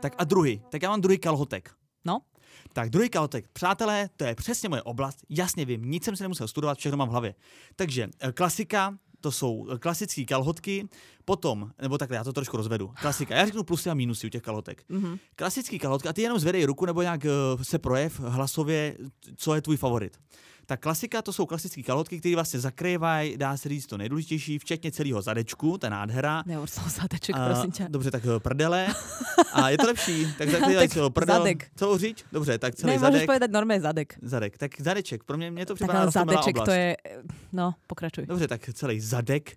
Tak a druhý. Tak já mám druhý kalhotek. No, Tak druhý kalhotek. Přátelé, to je přesně moje oblast. Jasně vím, nic jsem si nemusel studovat, všechno mám v hlavě. Takže eh, klasika, to jsou eh, klasické kalhotky, potom, nebo takhle, já to trošku rozvedu. Klasika, já řeknu plusy a mínusy u těch kalhotek. Mm-hmm. Klasický kalhotky, a ty jenom zvedej ruku nebo nějak uh, se projev hlasově, co je tvůj favorit. Tak klasika, to jsou klasické kalhotky, které vlastně zakrývají, dá se říct to nejdůležitější, včetně celého zadečku, ta nádhera. som zadeček, A, prosím ťa. Dobře, tak eh, prdele. A je to [LAUGHS] lepší. Tak Tak celou prdel. zadek. Celou říč? Dobře, tak celý Ne, zadek. povedať normálne zadek. Zadek. Tak zadeček. Pro mě, mě to Tak připadá roztomilá zadeček oblast. to je... No, pokračuj. Dobře, tak celý zadek.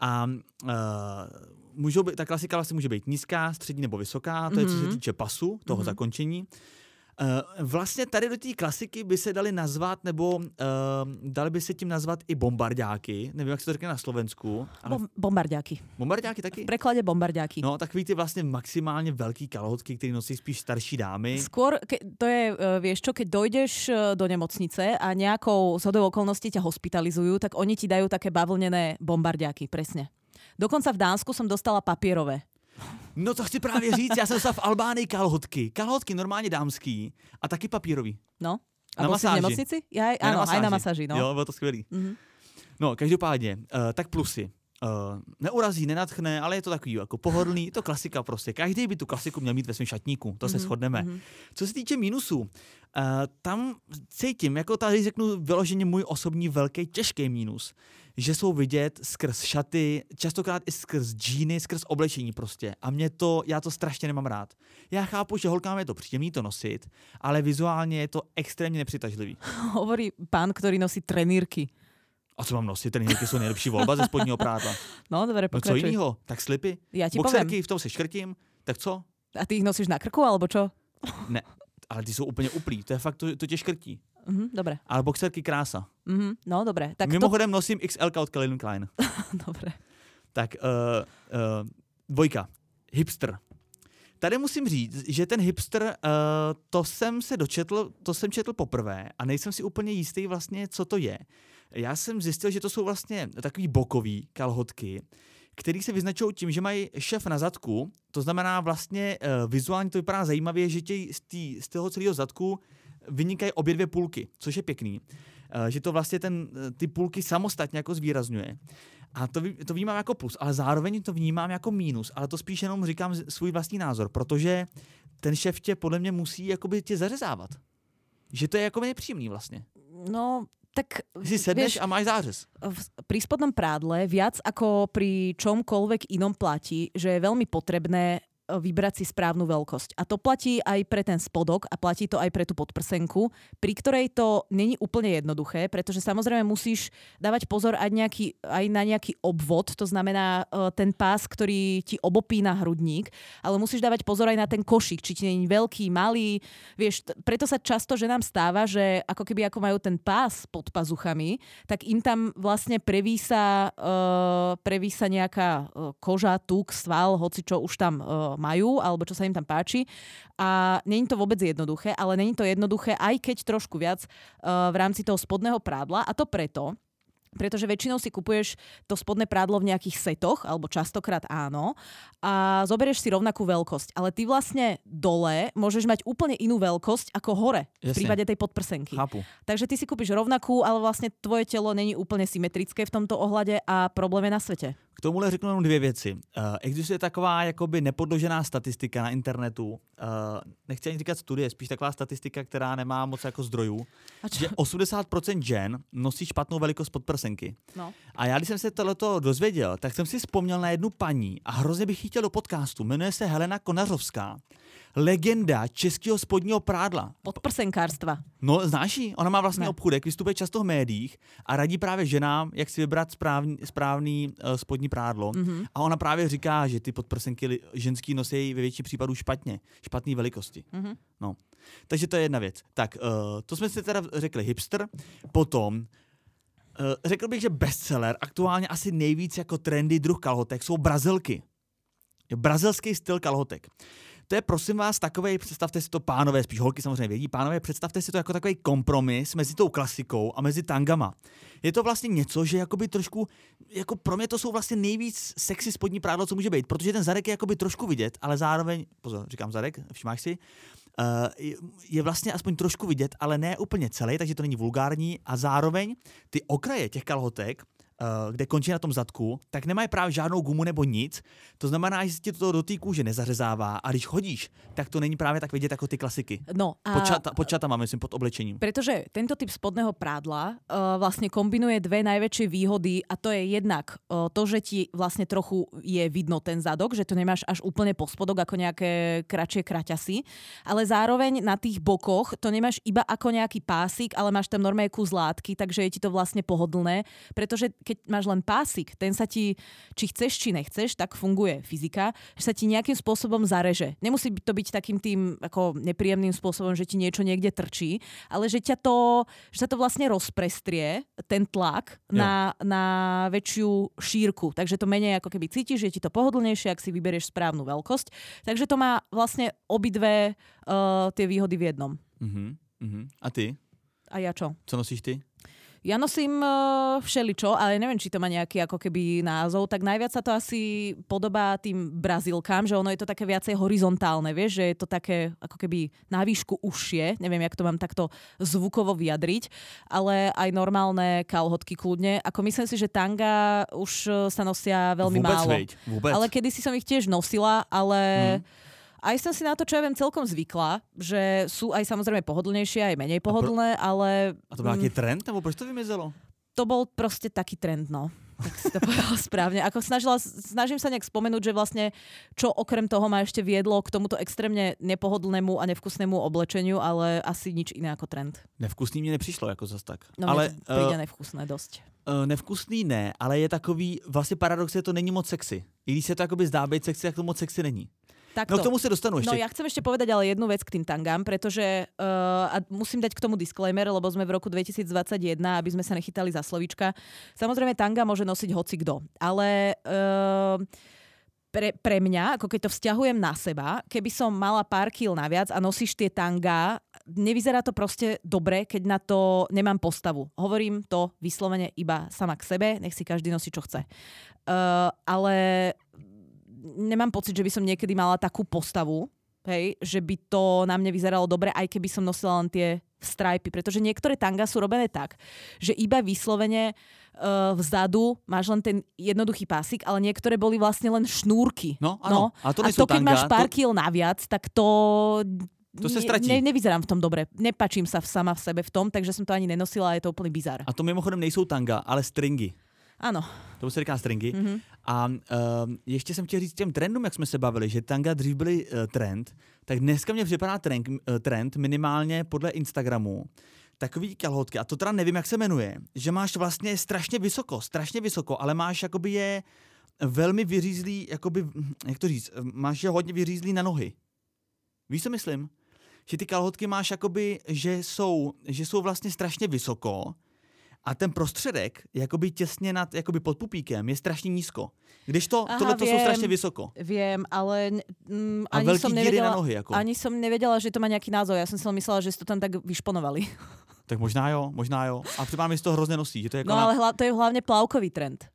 A uh, můžou být, ta klasika vlastně může být nízká, střední nebo vysoká, to je co se Mhm. týče pasu, toho Mhm. zakončení. Uh, vlastně tady do té klasiky by se dali nazvat, nebo uh, dali by se tím nazvat i bombardáky. Nevím, jak se to řekne na Slovensku. Ale Bom, bombardiaky. bombardáky taky? V preklade bombardiaky. No, takový ty vlastně maximálně velký kalhotky, které nosí spíš starší dámy. Skôr, ke, to je, e, vieš čo, keď dojdeš do nemocnice a nejakou zhodou okolností ťa hospitalizujú, tak oni ti dajú také bavlnené bombardiaky, presne. Dokonca v Dánsku som dostala papierové. No to chci právě říct, já jsem dostal v Albánii kalhotky. Kalhotky normálně dámský a taky papírový. No? A Na si v masáži. nemocnici? Ja, aj, áno, aj na masáži, no. Jo, bylo to skvělý. Mhm. No, každopádně, uh, tak plusy. Uh, neurazí, nenatchne, ale je to takový jako pohodlný, je to klasika prostě. Každý by tu klasiku měl mít ve svém šatníku, to Mhm, se shodneme. Co se týče minusů, uh, tam cítím, jako tady řeknu vyloženě můj osobní velký těžký mínus, že jsou vidět skrz šaty, častokrát i skrz džíny, skrz oblečení prostě. A mě to, já to strašně nemám rád. Já chápu, že holkám je to příjemný to nosit, ale vizuálně je to extrémně nepřitažlivý. [LAUGHS] Hovorí pán, ktorý nosí trenírky. A co mám nosit? Ten jsou nejlepší volba ze spodního prádla. [LAUGHS] No, dobre, No co pokračuj. jiného? Tak slipy? ja ti poviem. Boxerky, v tom se škrtím. Tak co? A ty ich nosíš na krku, alebo čo? Ne, ale ty jsou úplně uplí. To je fakt, to, to tě škrtí. Mhm, dobre. Ale boxerky krása. Mhm, no, dobre. Tak Mimochodem nosím XL od Calvin Klein. to... [LAUGHS] Dobre. Tak uh, uh, dvojka. Hipster. Tady musím říct, že ten hipster, uh, to jsem se dočetl, to jsem četl poprvé a nejsem si úplně jistý vlastně, co to je. Já jsem zjistil, že to jsou vlastně takový bokový kalhotky, který se vyznačují tím, že mají šef na zadku, to znamená vlastně uh, vizuálně to vypadá zajímavě, že tě z, tý, z toho celého zadku vynikají obě dvě půlky, což je pěkný. Uh, že to vlastně ten, eh, ty půlky samostatně jako zvýrazňuje. A to, to vnímám jako plus, ale zároveň to vnímám jako mínus, ale to spíš jenom říkám svůj vlastní názor, protože ten šef tě podle mě musí jakoby tě zařezávat. Že to je jako nepříjemný vlastně. No, tak... Si sedneš vieš, a máš zářez. pri spodnom prádle viac ako pri čomkoľvek inom platí, že je veľmi potrebné vybrať si správnu veľkosť. A to platí aj pre ten spodok a platí to aj pre tú podprsenku, pri ktorej to není úplne jednoduché, pretože samozrejme musíš dávať pozor aj, nejaký, aj na nejaký obvod, to znamená e, ten pás, ktorý ti obopína hrudník, ale musíš dávať pozor aj na ten košík, či ti je veľký, malý. Vieš, t- preto sa často ženám stáva, že ako keby ako majú ten pás pod pazuchami, tak im tam vlastne prevísa, uh, prevísa nejaká uh, koža, tuk, sval, hoci čo už tam uh, majú, alebo čo sa im tam páči. A není to vôbec jednoduché, ale není to jednoduché, aj keď trošku viac uh, v rámci toho spodného prádla. A to preto, pretože väčšinou si kupuješ to spodné prádlo v nejakých setoch, alebo častokrát áno, a zoberieš si rovnakú veľkosť. Ale ty vlastne dole môžeš mať úplne inú veľkosť ako hore, v Jasne. prípade tej podprsenky. Chápu. Takže ty si kúpiš rovnakú, ale vlastne tvoje telo není úplne symetrické v tomto ohľade a problém je na svete. K tomuhle řeknu jenom dvě věci. Uh, existuje taková jakoby nepodložená statistika na internetu, uh, nechci ani říkat studie, spíš taková statistika, která nemá moc jako zdrojů, že 80% žen nosí špatnou velikost podprsenky. No. A já, když jsem se tohleto dozvěděl, tak jsem si vzpomněl na jednu paní a hrozně bych ji chtěl do podcastu. Jmenuje se Helena Konařovská. Legenda českého spodního prádla. Podprsenkárstva. No, znáš ji? Ona má vlastně Ne. vystupuje často v médiích a radí právě ženám, jak si vybrat správný, správný uh, spodní prádlo. Mm-hmm. A ona právě říká, že ty podprsenky ženský nosí ve většině případů špatně, špatné velikosti. Mhm. No. Takže to je jedna věc. Tak, uh, to jsme si teda řekli hipster, potom řekl bych, že bestseller, aktuálně asi nejvíc jako trendy druh kalhotek jsou brazilky. Brazilský styl kalhotek. To je prosím vás takový, představte si to pánové, spíš holky samozřejmě vědí, pánové, představte si to jako takový kompromis mezi tou klasikou a mezi tangama. Je to vlastně něco, že jakoby trošku, jako pro mě to jsou vlastně nejvíc sexy spodní prádlo, co může být, protože ten zadek je jakoby trošku vidět, ale zároveň, pozor, říkám zadek, všimáš si, Uh, je vlastně aspoň trošku vidět, ale ne úplně celý, takže to není vulgární a zároveň ty okraje těch kalhotek Eh, kde končí na tom zadku, tak nemají právě žádnou gumu nebo nic. To znamená, že si ti to do té kůže nezařezává a když chodíš, tak to není právě tak vidět jako ty klasiky. No a... Pod, čata, pod čatama, myslím, pod oblečením. Pretože tento typ spodného prádla uh, vlastne kombinuje dve najväčšie výhody a to je jednak uh, to, že ti vlastne trochu je vidno ten zadok, že to nemáš až úplne po spodok ako nejaké kratšie kraťasy, ale zároveň na tých bokoch to nemáš iba ako nejaký pásik, ale máš tam normálne kus látky, takže je ti to vlastne pohodlné, pretože keď máš len pásik, ten sa ti, či chceš, či nechceš, tak funguje fyzika, že sa ti nejakým spôsobom zareže. Nemusí to byť takým tým ako nepríjemným spôsobom, že ti niečo niekde trčí, ale že ťa to, že sa to vlastne rozprestrie, ten tlak na, na väčšiu šírku. Takže to menej ako keby cítiš, že ti to pohodlnejšie, ak si vyberieš správnu veľkosť. Takže to má vlastne obidve uh, tie výhody v jednom. Uh-huh, uh-huh. A ty? A ja čo? Co nosíš ty? Ja nosím uh, všeličo, ale neviem, či to má nejaký ako keby názov, tak najviac sa to asi podobá tým brazílkám, že ono je to také viacej horizontálne, vieš, že je to také ako keby na výšku užšie, neviem, jak to mám takto zvukovo vyjadriť, ale aj normálne kalhotky kľudne. Ako myslím si, že tanga už e, sa nosia veľmi vôbec, málo. Veď, vôbec. Ale kedysi som ich tiež nosila, ale... Hmm aj som si na to, čo ja viem, celkom zvykla, že sú aj samozrejme pohodlnejšie, aj menej pohodlné, pro... ale... A to bol mm, trend, nebo proč to vymizelo? To bol proste taký trend, no. Tak si to [LAUGHS] povedal správne. Ako snažila, snažím sa nejak spomenúť, že vlastne čo okrem toho ma ešte viedlo k tomuto extrémne nepohodlnému a nevkusnému oblečeniu, ale asi nič iné ako trend. Nevkusný mi nepřišlo jako zas tak. No ale, príde uh, nevkusné dosť. Uh, nevkusný ne, ale je takový, vlastně paradox je to není moc sexy. I když se to akoby zdá být sexy, tak to moc sexy není. Takto. No k tomu sa dostanú ešte. No ja chcem ešte povedať ale jednu vec k tým tangám, pretože uh, a musím dať k tomu disclaimer, lebo sme v roku 2021, aby sme sa nechytali za slovička. Samozrejme tanga môže nosiť hoci kto, ale uh, pre, pre mňa, ako keď to vzťahujem na seba, keby som mala pár kil naviac a nosíš tie tanga, nevyzerá to proste dobre, keď na to nemám postavu. Hovorím to vyslovene iba sama k sebe, nech si každý nosí, čo chce. Uh, ale nemám pocit, že by som niekedy mala takú postavu, hej, že by to na mne vyzeralo dobre, aj keby som nosila len tie strajpy, pretože niektoré tanga sú robené tak, že iba vyslovene uh, vzadu máš len ten jednoduchý pásik, ale niektoré boli vlastne len šnúrky. No, áno. No. A to, a to keď tanga, máš pár to... kil naviac, tak to to sa stratí. Ne, nevyzerám v tom dobre. Nepačím sa sama v sebe v tom, takže som to ani nenosila a je to úplný bizar. A to mimochodem nejsou tanga, ale stringy. Ano. To se říká stringy. Mm-hmm. A uh, ještě jsem chtěl říct těm trendům, jak jsme se bavili, že tanga dřív byly uh, trend, tak dneska mě připadá trend, uh, trend minimálně podle Instagramu, takový kalhotky, a to teda nevím, jak se jmenuje, že máš vlastně strašně vysoko, strašně vysoko, ale máš jakoby je velmi vyřízlý, jakoby, jak to říct, máš je hodně vyřízlý na nohy. Víš, co myslím? Že ty kalhotky máš jakoby, že jsou, že jsou vlastně strašně vysoko, a ten prostředek, jakoby těsně nad, jakoby pod pupíkem, je strašně nízko. Když to, tohle to jsou strašně vysoko. Vím, ale mm, a ani som nevedela, na nohy. Jako. Ani som nevedela, že to má nějaký názov. Já jsem si myslela, že si to tam tak vyšponovali. [LAUGHS] tak možná jo, možná jo. A připadá mi, to hrozně nosí. Že to je jako no na... ale hla, to je hlavně plavkový trend.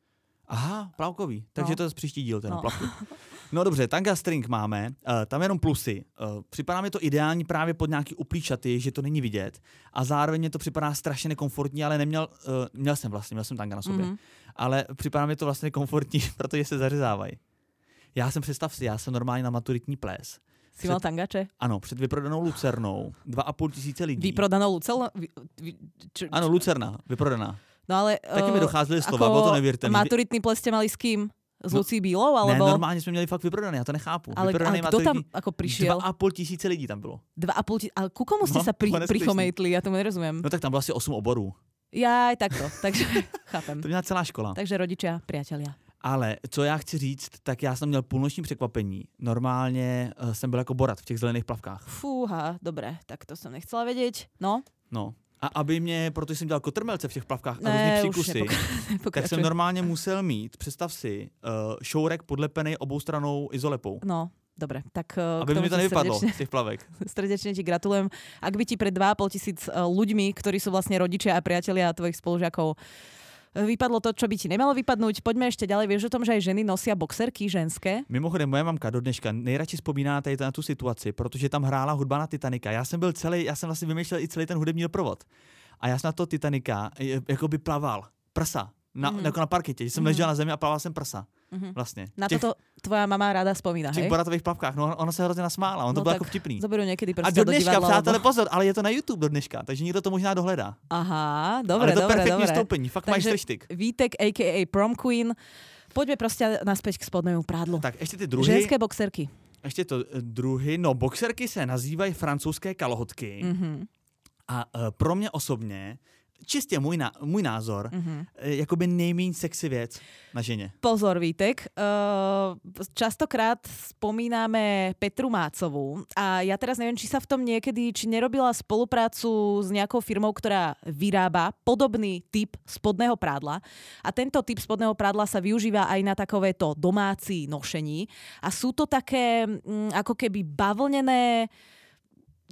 Aha, plavkový. Takže no. to je příští díl, ten no. plavkový. [LAUGHS] No dobře, tanga string máme, uh, tam jenom plusy. Uh, připadá mi to ideální právě pod nějaký uplíčaty, že to není vidět. A zároveň mě to připadá strašně nekomfortní, ale neměl, uh, měl jsem vlastně, měl jsem tanga na sobě. Mm-hmm. Ale připadá mi to vlastně komfortní, [LAUGHS] protože se zařezávají. Já jsem, představ si, já jsem normálně na maturitní ples. Jsi mal tangače? Ano, před vyprodanou Lucernou. Dva a půl tisíce lidí. Vyprodanou Lucernou? Vy, vy, ano, Lucerna, vyprodaná. No ale... Taky mi docházely slova, bo to nevěřte. Maturitný ples ste mali s kým? S no, Lucí Bílou? Alebo... Ne, normálně jsme měli fakt vyprodané, já to nechápu. Ale, ale kdo tam ako prišiel? Dva a půl tisíce lidí tam bylo. Dva a půl tisíce, ale ku komu ste no, sa [LAUGHS] pri, prichomejtli? Ja tomu nerozumiem. No tak tam bylo asi 8 oborů. Já aj takto, [LAUGHS] takže [LAUGHS] chápem. To měla celá škola. Takže rodičia, priatelia. Ale co já chci říct, tak já jsem měl půlnoční překvapení. Normálně uh, jsem byl jako borat v těch zelených plavkách. Fúha, dobré, tak to jsem nechcela vědět. No? No, A aby mě, protože jsem dělal kotrmelce v těch plavkách a Ne, různý příkusy, nepok- [LAUGHS] tak jsem normálně musel mít, představ si, uh, šourek podlepený oboustranou izolepou. No, dobre, tak eh, Aby mi to nevypadlo z těch plavek. [LAUGHS] srdečne ti gratulujem. Ak by ti pred 2,5 tisíc eh, ľuďmi, ktorí sú vlastne rodičia a priatelia tvojich spolužiakov, vypadlo to, čo by ti nemalo vypadnúť. Poďme ešte ďalej. Vieš o tom, že aj ženy nosia boxerky ženské? Mimochodem, moje mamka do dneška nejradši vzpomíná tady na tu situaci, protože tam hrála hudba na Titanika. Já jsem byl celý, já jsem vlastně vymýšlel i celý ten hudební doprovod. A já jsem na to Titanika eh, jako by plaval. Prsa. Na, mm. jako na parketě. že Jsem Mhm. ležel na zemi a plaval jsem prsa. Mhm. Vlastně. Na těch, toto tvoja mama rada spomína, v těch hej? boratových plavkách. No, ona se hrozně nasmála. On to No bylo jako vtipný. Zoberú niekedy A proste do do dneška, divadla. přátelé, lebo- pozor, ale je to na YouTube do dneška, takže někdo to možná dohledá. Aha, ale dobre, je to dobre, perfektní fakt máš Takže- treštik. Vítek, a.k.a. Prom Queen. Poďme proste naspäť k spodnému prádlu. Tak ještě ty druhy, Ženské boxerky. ještě to eh, druhy, no boxerky se nazývají francouzské kalhotky Mhm, a uh, pro mě osobně, čistě můj, na, můj názor, mhm. eh, jakoby nejméně sexy věc na ženě. Pozor, Vítek. Uh, častokrát spomíname Petru Mácovú a ja teraz neviem, či sa v tom niekedy, či nerobila spoluprácu s nejakou firmou, ktorá vyrába podobný typ spodného prádla a tento typ spodného prádla sa využíva aj na takovéto domáci nošení a sú to také mm, ako keby bavlnené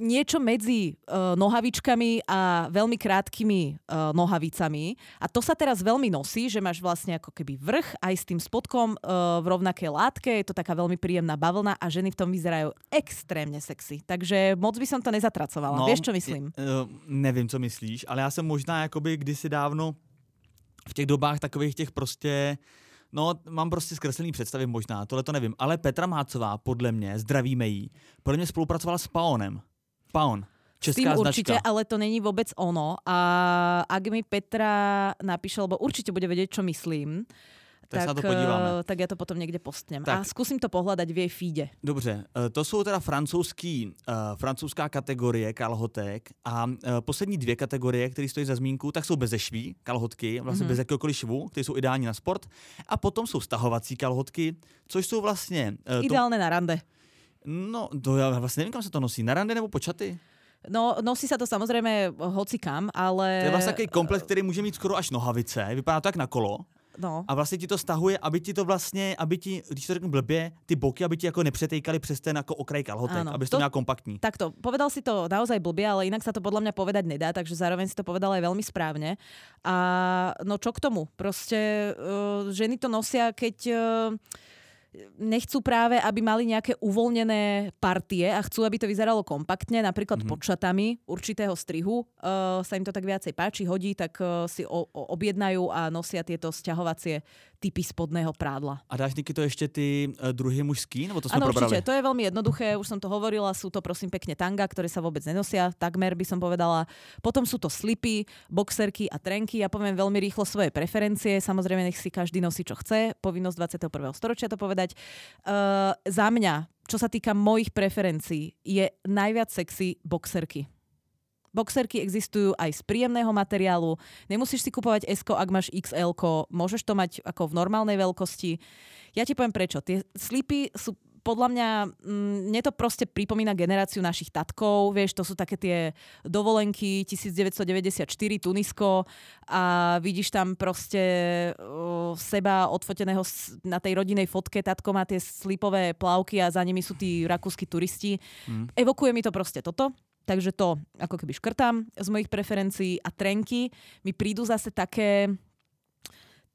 niečo medzi uh, nohavičkami a veľmi krátkými uh, nohavicami. A to sa teraz veľmi nosí, že máš vlastne ako keby vrch aj s tým spodkom uh, v rovnakej látke. Je to taká veľmi príjemná bavlna a ženy v tom vyzerajú extrémne sexy. Takže moc by som to nezatracovala. Vieš, čo myslím? Uh, nevím, co myslíš, ale já jsem možná jakoby kdysi dávno v těch dobách takových těch prostě No, mám prostě zkreslený představy možná, tohle to nevím. Ale Petra Mácová, podle mě, zdravíme jí, podle mě spolupracovala s Paonem. Paon. S tým Česká určite, značka. ale to není vôbec ono. A ak mi Petra napíše, lebo určite bude vedieť, čo myslím, Tak sa na to eh, podíváme. tak ja to potom niekde postnem. Tak. A skúsim to pohľadať v jej feede. Dobře, eh, to jsou teda francouzský, uh, francouzská kategorie kalhotek a uh, poslední dvě kategorie, které stojí za zmínku, tak jsou bez šví, kalhotky, vlastně Mhm. bez jakéhokoliv švu, které jsou ideální na sport. A potom jsou stahovací kalhotky, což jsou vlastně... Uh, to, Ideálne na rande. No, to já vlastně nevím, kam se to nosí, na rande nebo počaty? No, nosí sa to samozrejme hoci kam, ale... To je vlastně takový komplet, který může mít skoro až nohavice, vypadá to jak na kolo. No, A vlastně ti to stahuje, aby ti to vlastně, aby ti, když to řeknu blbě, ty boky, aby ti jako nepřetejkali přes ten jako okraj kalhotek, Áno. aby to To- měla kompaktní. takto, povedal si to naozaj blbie, ale inak sa to podľa mňa povedať nedá, takže zároveň si to povedal aj veľmi správne. A no čo k tomu? Proste uh, ženy to nosia, keď uh, nechcú práve, aby mali nejaké uvoľnené partie a chcú, aby to vyzeralo kompaktne, napríklad Mhm. mm-hmm. pod šatami určitého strihu. Uh, sa im to tak viacej páči, hodí, tak uh, si o, o, objednajú a nosia tieto sťahovacie typy spodného prádla. A dáš Niky to ještě ty uh, druhy mužský, nebo to Áno, probrali? určite, to je veľmi jednoduché, už som to hovorila, sú to prosím pekne tanga, ktoré sa vôbec nenosia, takmer by som povedala. Potom sú to slipy, boxerky a trenky. Ja poviem veľmi rýchlo svoje preferencie, samozrejme nech si každý nosí, čo chce, povinnosť 21. storočia to povedať. Uh, za mňa, čo sa týka mojich preferencií, je najviac sexy boxerky. Boxerky existujú aj z príjemného materiálu. Nemusíš si kupovať S, ak máš XL, môžeš to mať ako v normálnej veľkosti. Ja ti poviem prečo. Tie slipy sú podľa mňa, mm, mne to proste pripomína generáciu našich tatkov, vieš, to sú také tie dovolenky 1994 Tunisko a vidíš tam proste uh, seba odfoteného na tej rodinej fotke, tatko má tie slipové plavky a za nimi sú tí rakúsky turisti. Mm. Evokuje mi to proste toto. Takže to ako keby škrtám z mojich preferencií a trenky mi prídu zase také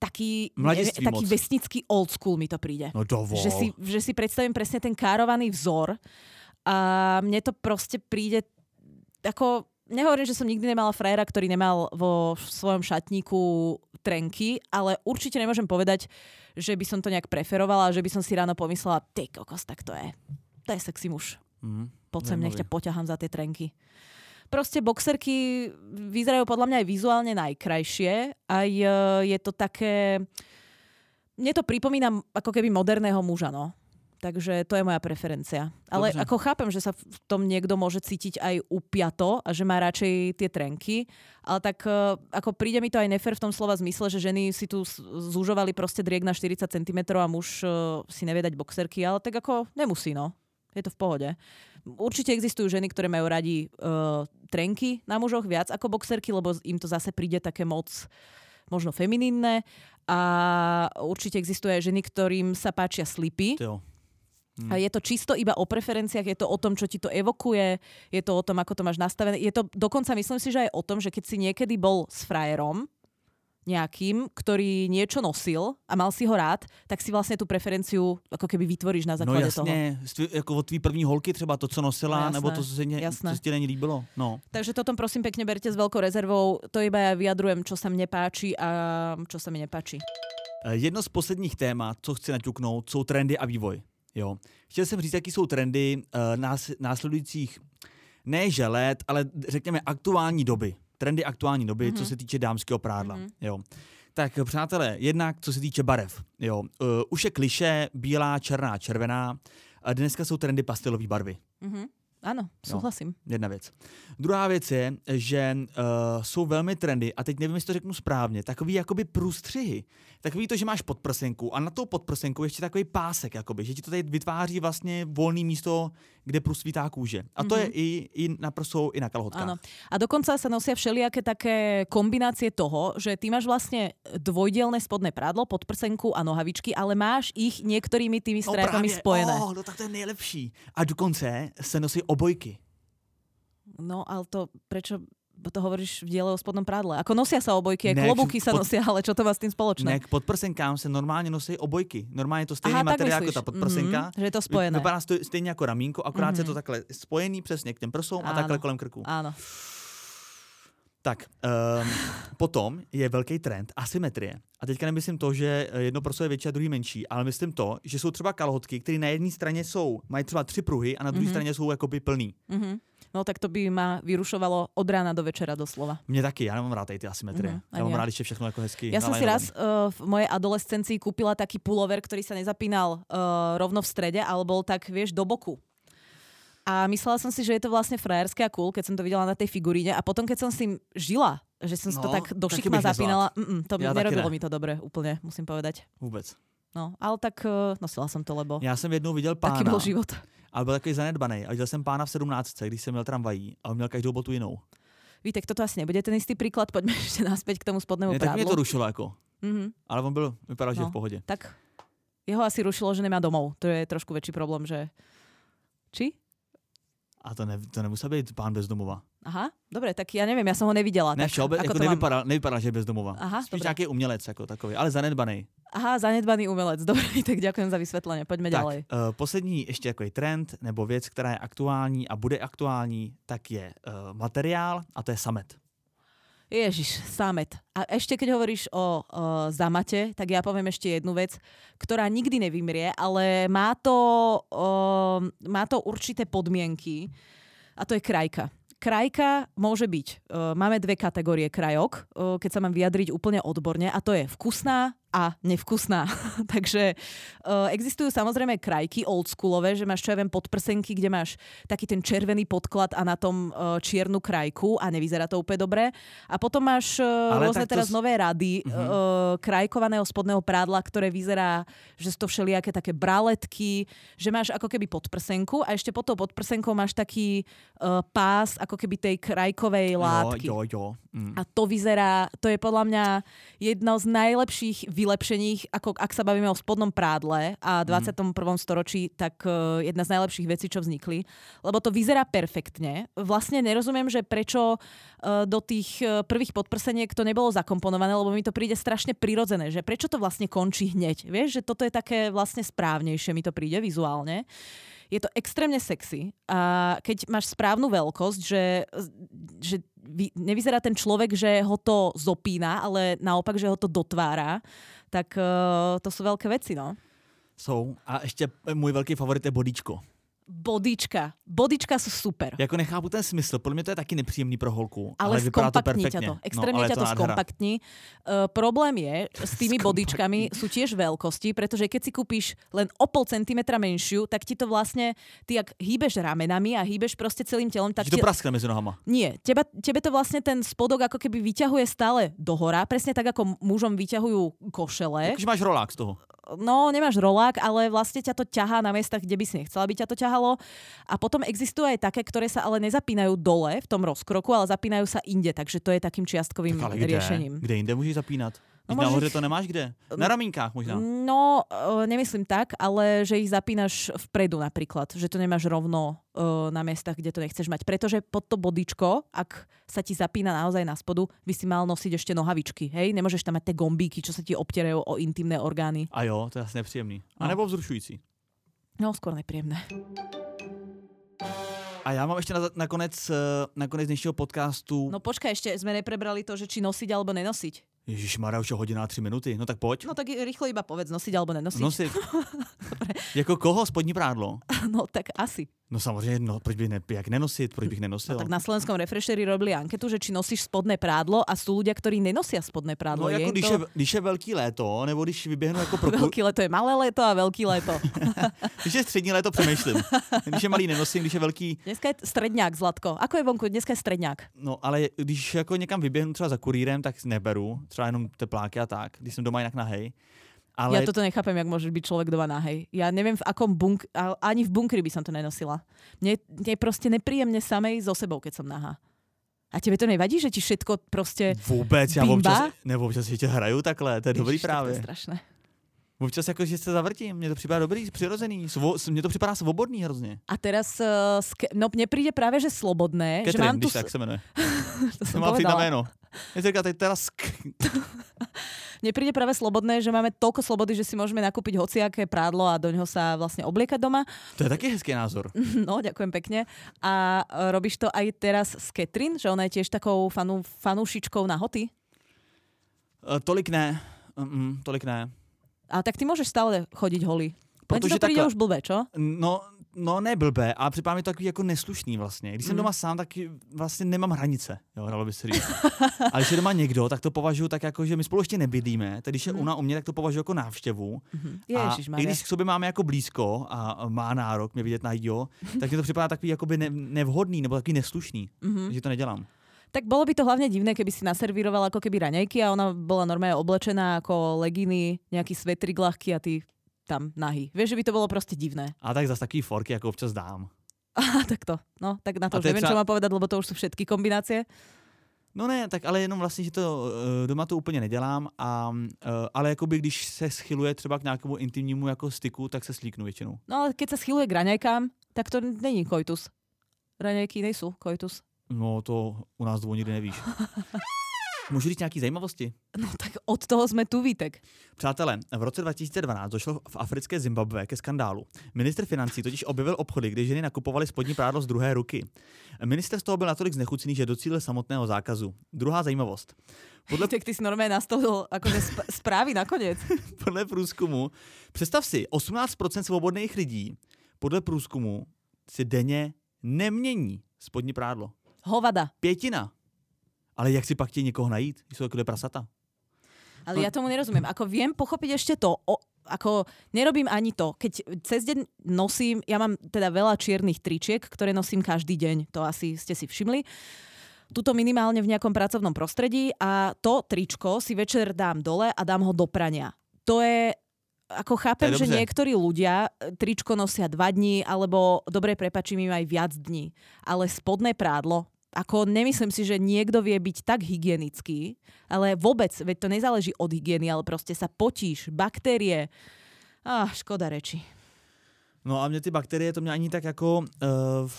taký, Mladiství taký moc. vesnický old school mi to príde. No dovol. Že si, že si predstavím presne ten károvaný vzor a mne to proste príde ako, nehovorím, že som nikdy nemala frajera, ktorý nemal vo svojom šatníku trenky, ale určite nemôžem povedať, že by som to nejak preferovala, že by som si ráno pomyslela, ty kokos, tak to je, to je sexy muž. Mm. Poď sem, nech ťa poťahám za tie trenky. Proste boxerky vyzerajú podľa mňa aj vizuálne najkrajšie. Aj je to také... Mne to pripomína ako keby moderného muža, no. Takže to je moja preferencia. Ale Dobře. ako chápem, že sa v tom niekto môže cítiť aj upiato a že má radšej tie trenky, ale tak e, ako príde mi to aj nefer v tom slova zmysle, že ženy si tu zúžovali proste driek na 40 cm a muž e, si nevie dať boxerky, ale tak ako nemusí, no. Je to v pohode. Určite existujú ženy, ktoré majú radi uh, trenky na mužoch viac ako boxerky, lebo im to zase príde také moc možno feminínne. A určite existuje aj ženy, ktorým sa páčia slipy. Jo. A je to čisto iba o preferenciách, je to o tom, čo ti to evokuje, je to o tom, ako to máš nastavené. Je to dokonca, myslím si, že aj o tom, že keď si niekedy bol s frajerom, nejakým, ktorý niečo nosil a mal si ho rád, tak si vlastne tú preferenciu ako keby vytvoríš na No základe jasně, toho. jako od tvý první holky třeba to, co nosila, No jasné, nebo to, co se, ne, jasné. co se ti není líbilo. No. Takže toto prosím pekne berte s veľkou rezervou. To iba ja vyjadrujem, čo sa mne páči a čo sa mi nepáči. Eh, Jedno z posledních témat, co chci naťuknout, jsou trendy a vývoj. Jo. Chtěl jsem říct, jaký jsou trendy uh, nás, následujících ne že let, ale řekněme aktuální doby. Trendy aktuální doby, mm-hmm. co se týče dámského prádla. Mm-hmm. Jo. Tak přátelé, jednak co se týče barev. Jo. Uh, už je kliše bílá, černá, červená. A dneska jsou trendy pastelové barvy. Mhm. Áno, súhlasím. Jedna věc. Druhá věc je, že uh, jsou velmi trendy, a teď nevím, jestli to řeknu správně, takový jakoby průstřihy. Takový to, že máš podprsenku a na tou podprsenku ještě takový pásek, jakoby, že ti to tady vytváří vlastně volné místo, kde průsvítá kůže. A to mm-hmm. je i, i na prsou, i na kalhotkách. Áno. A dokonca sa nosia všelijaké také kombinácie toho, že ty máš vlastne dvojdielne spodné prádlo, podprsenku a nohavičky, ale máš ich niektorými tými strápami spojené. Oh, no tak to je nejlepší. A dokonce se nosí obojky. No, ale to prečo to hovoríš v diele o spodnom prádle? Ako nosia sa obojky, aj Ne, klobúky sa pod- nosia, ale čo to má s tým spoločné? Ne, k podprsenkám se normálně nosí obojky. Normálně je to stejný Aha, materiál jako myslíš. ta podprsenka. Mhm, že je to spojené. Vy, vypadá sto- stejně jako ramínko, akorát mm-hmm. je to takhle spojený přesně k těm prsům a takhle kolem krku. Áno. Tak, um, potom je velký trend asymetrie. A teďka nemyslím to, že jedno prso je větší a druhý menší, ale myslím to, že jsou třeba kalhotky, které na jedné straně jsou, mají třeba tři pruhy a na druhé Mhm. mm-hmm. straně jsou jakoby plný. Mhm. No tak to by ma vyrušovalo od rána do večera doslova. Mě taky, já nemám rád ty asymetrie. Ani já mám ja. rád, je všechno jako hezky. Ja som si raz uh, v mojej adolescencii kúpila taký pulover, ktorý sa nezapínal uh, rovno v strede, ale bol tak, vieš, do boku. A myslela som si, že je to vlastne frajerské a cool, keď som to videla na tej figuríne. A potom, keď som s tým žila, že som si to No, tak do šikma zapínala, mm, to taky nerobilo ne. mi to dobre, úplne, musím povedať. Vůbec. No, ale tak uh, nosila som to, lebo Já jsem jednou viděl pána, taký bol život. Ale byl takový zanedbaný. A viděl jsem pána v 17, když jsem měl tramvají a on měl každou botu jinou. Vítek, toto asi nebude ten istý príklad, poďme [LAUGHS] ešte naspäť k tomu spodnému Ne, tak mě to prádlu. rušilo jako. Mhm. Ale on byl, vypadal, že No. v pohodě. Tak jeho asi rušilo, že nemá domov. To je trošku väčší problém, že... Či? A to, ne, to nemusel být pán bez domova. Aha, dobre, tak ja neviem, ja som ho nevidela. Ne, tak všeobe, ako mám? nevypadal, nevypadal, že je bez domova. Aha, Spíš dobre. nějaký umělec jako takový, ale zanedbaný. Aha, zanedbaný umelec. [LAUGHS] Dobre, tak ďakujem za vysvetlenie. Poďme Tak, ďalej. uh, poslední ještě takový trend nebo věc, která je aktuální a bude aktuální, tak je uh, materiál a to je samet. Ježiš, samet. A ešte keď hovoríš o, o zamate, tak ja poviem ešte jednu vec, ktorá nikdy nevymrie, ale má to, o, má to určité podmienky a to je krajka. Krajka môže byť, e, máme dve kategórie krajok, e, keď sa mám vyjadriť úplne odborne, a to je vkusná a nevkusná. [LAUGHS] Takže e, existujú samozrejme krajky oldschoolové, že máš čo ja viem podprsenky, kde máš taký ten červený podklad a na tom e, čiernu krajku a nevyzerá to úplne dobre. A potom máš e, Ale rôzne teraz s- nové rady Mhm. uh krajkovaného spodného prádla, ktoré vyzerá, že sú to všelijaké také braletky, že máš ako keby podprsenku a ešte pod tou podprsenkou máš taký uh, pás ako keby tej krajkovej látky. Jo, jo, jo. Mm. A to vyzerá, to je podľa mňa jedno z najlepších vylepšení, ako ak sa bavíme o spodnom prádle a v 21. storočí, tak uh, jedna z najlepších vecí, čo vznikli. Lebo to vyzerá perfektne. Vlastne nerozumiem, že prečo uh, do tých uh, prvých podprseniek to nebolo zakomponované, lebo mi to príde strašne prirodzené, že prečo to vlastne končí hneď. Vieš, že toto je také vlastne správnejšie, mi to príde vizuálne. Je to extrémne sexy a keď máš správnu veľkosť, že, že nevyzerá ten človek, že ho to zopína, ale naopak, že ho to dotvára, tak uh, to sú veľké veci, no. Jsou. A ještě eh, můj velký favorit je bodíčko. Bodička. Bodička sú super. Jako nechápu ten smysl, podle mě to je taky nepříjemný pro holku, ale, ale, vypadá to skompaktní ťa perfektně. to. Extrémne no, ťa to nádhera. skompaktní. Uh, problém je, s tými bodičkami sú tiež veľkosti, pretože keď si kúpiš len o pol centimetra menšiu, tak ti to vlastne, ty ak hýbeš ramenami a hýbeš proste celým telom, tak Že to ti, praskne mezi nohama. Nie, teba, tebe to vlastne ten spodok ako keby vyťahuje stále dohora, presne tak ako mužom vyťahujú košele. Takže máš rolák z toho. No nemáš rolák, ale vlastne ťa to ťahá na miestach, kde by si nechcela, aby ťa to ťahalo. A potom existujú aj také, ktoré sa ale nezapínajú dole v tom rozkroku, ale zapínajú sa inde, takže to je takým čiastkovým Tak ale kde? riešením. Kde inde můžeš zapínat? No No, nahoře to nemáš kde? Na ramínkách možná. No, e, nemyslím tak, ale že ich zapínaš vpredu napríklad, že to nemáš rovno e, na miestach, kde to nechceš mať. Pretože pod to bodičko, ak sa ti zapína naozaj na spodu, by si mal nosiť ešte nohavičky, hej? Nemôžeš tam mať tie gombíky, čo sa ti obtierajú o intimné orgány. A jo, to je asi nepříjemný. A No. nebo vzrušující. No, skôr nepríjemné. A já mám ještě na, nakonec, eh, nakonec dnešního podcastu. No počkaj, ešte sme neprebrali to, že či nosiť alebo nenosiť. Ježíš Mara, už je hodina a tři minuty. No tak pojď. No tak rýchlo iba povedz, nosiť alebo nenosiť. Nosit. [LAUGHS] jako koho spodní prádlo? [LAUGHS] No tak asi. No samozřejmě, no, proč bych ne, jak nenosit, proč bych No, nenosil? tak na slovenskom refresheri robili anketu, že či nosíš spodné prádlo a sú ľudia, ktorí nenosia spodné prádlo. No jako im když to... je, když je velký léto, nebo když vyběhnu jako pro [LAUGHS] Veľký leto je malé leto a veľký leto. [LAUGHS] Když je střední léto, přemýšlím. Když je malý, nenosím, když je velký, Dneska je stredňák, Zlatko. Ako je vonku? Dneska je stredňák. no ale když jako někam vyběhnu třeba za kurýrem, tak neberu, třeba jenom tepláky a tak, když jsem doma jinak nahej. Ale Ja toto nechápem, jak môže byť človek doma nahej. Ja neviem, v akom bunk... a- Ani v bunkri by som to nenosila. Mne, mne je proste nepríjemne samej so sebou, keď som nahá. A tebe to nevadí, že ti všetko proste... vůbec, já Bimba? občas, nebo občas ještě hraju takhle, to je dobrý Ježiš, tak To právě. je strašné. Občas jako, že se zavrtím, mně to připadá dobrý, přirozený, svo, mně to připadá svobodný hrozně. A teraz, uh, ske- no mne príde práve, že slobodné, že Catherine, mám tu... tak se jmenuje. [LAUGHS] to som Mám na jméno. Teda sk... [LAUGHS] Mne príde práve slobodné, že máme toľko slobody, že si môžeme nakúpiť hociaké prádlo a do ňoho sa vlastne obliekať doma. To je taky hezký názor. [LAUGHS] No, ďakujem pekne. A e, robíš to aj teraz s Katrin, že ona je tiež takou fanú, fanúšičkou na hoty? Uh, tolik ne, mm, tolik ne. A tak ty môžeš stále chodiť holý. Protože to príde takhle- už blbé, čo? No, no ne blbé, ale připadá mi to takový jako neslušný vlastně. Když jsem Mhm. doma sám, tak vlastně nemám hranice, jo, dalo by se říct. A když je doma někdo, tak to považuji tak jako, že my spolu ještě nebydlíme, tak když je Mhm. ona u mě, tak to považuji jako návštěvu. Mhm. A i když k sobě máme jako blízko a má nárok mě vidět na jídlo, tak mi to připadá takový jakoby ne, nevhodný nebo takový neslušný, Mhm. že to nedělám. Tak bolo by to hlavne divné, keby si naservíroval ako keby raňajky a ona bola normálne oblečená ako leginy, nejaký svetrik ľahký a ty tam nahý. Vieš, že by to bolo proste divné. A tak zase takový forky jako občas dám. [LAUGHS] A tak to. No, tak na to A už neviem, třeba- čo mám povedať, lebo to už sú všetky kombinácie. No ne, tak ale jenom vlastně, že to uh, doma to úplně nedělám, a, uh, ale jakoby když se schyluje třeba k nějakému intimnímu jako styku, tak se slíknu většinou. No ale keď sa schyluje k raňajkám, tak to není koitus. Raňajky nejsou koitus. No to u nás dvou nikdy nevíš. [LAUGHS] Můžu říct nějaký zajímavosti? No tak od toho sme tu, Vítek. Přátelé, v roce 2012 došlo v africké Zimbabwe ke skandálu. Minister financí totiž objevil obchody, kde ženy nakupovaly spodní prádlo z druhé ruky. Minister z toho byl natolik znechucený, že docílil samotného zákazu. Druhá zajímavost. Podle, Tak ty si normálne nastavil akože sp- správy nakoniec. [LAUGHS] podle průzkumu, představ si, 18% svobodných lidí podle průzkumu si denně nemění spodní prádlo. Hovada. Pětina. Ale jak si pak chtějí někoho najít? Jsou jako dvě prasata. Ale ja tomu nerozumiem. Ako viem pochopiť ešte to, o, ako nerobím ani to. Keď cez deň nosím, ja mám teda veľa čiernych tričiek, ktoré nosím každý deň, to asi ste si všimli. Tuto minimálne v nejakom pracovnom prostredí a to tričko si večer dám dole a dám ho do prania. To je ako chápem, že niektorí ľudia e, tričko nosia dva dní, alebo dobre prepačím im aj viac dní. Ale spodné prádlo, ako nemyslím si, že niekto vie byť tak hygienický, ale vôbec, veď to nezáleží od hygieny, ale proste sa potíš, baktérie. Ah, škoda reči. No a mě ty bakterie, to mě ani tak jako, uh,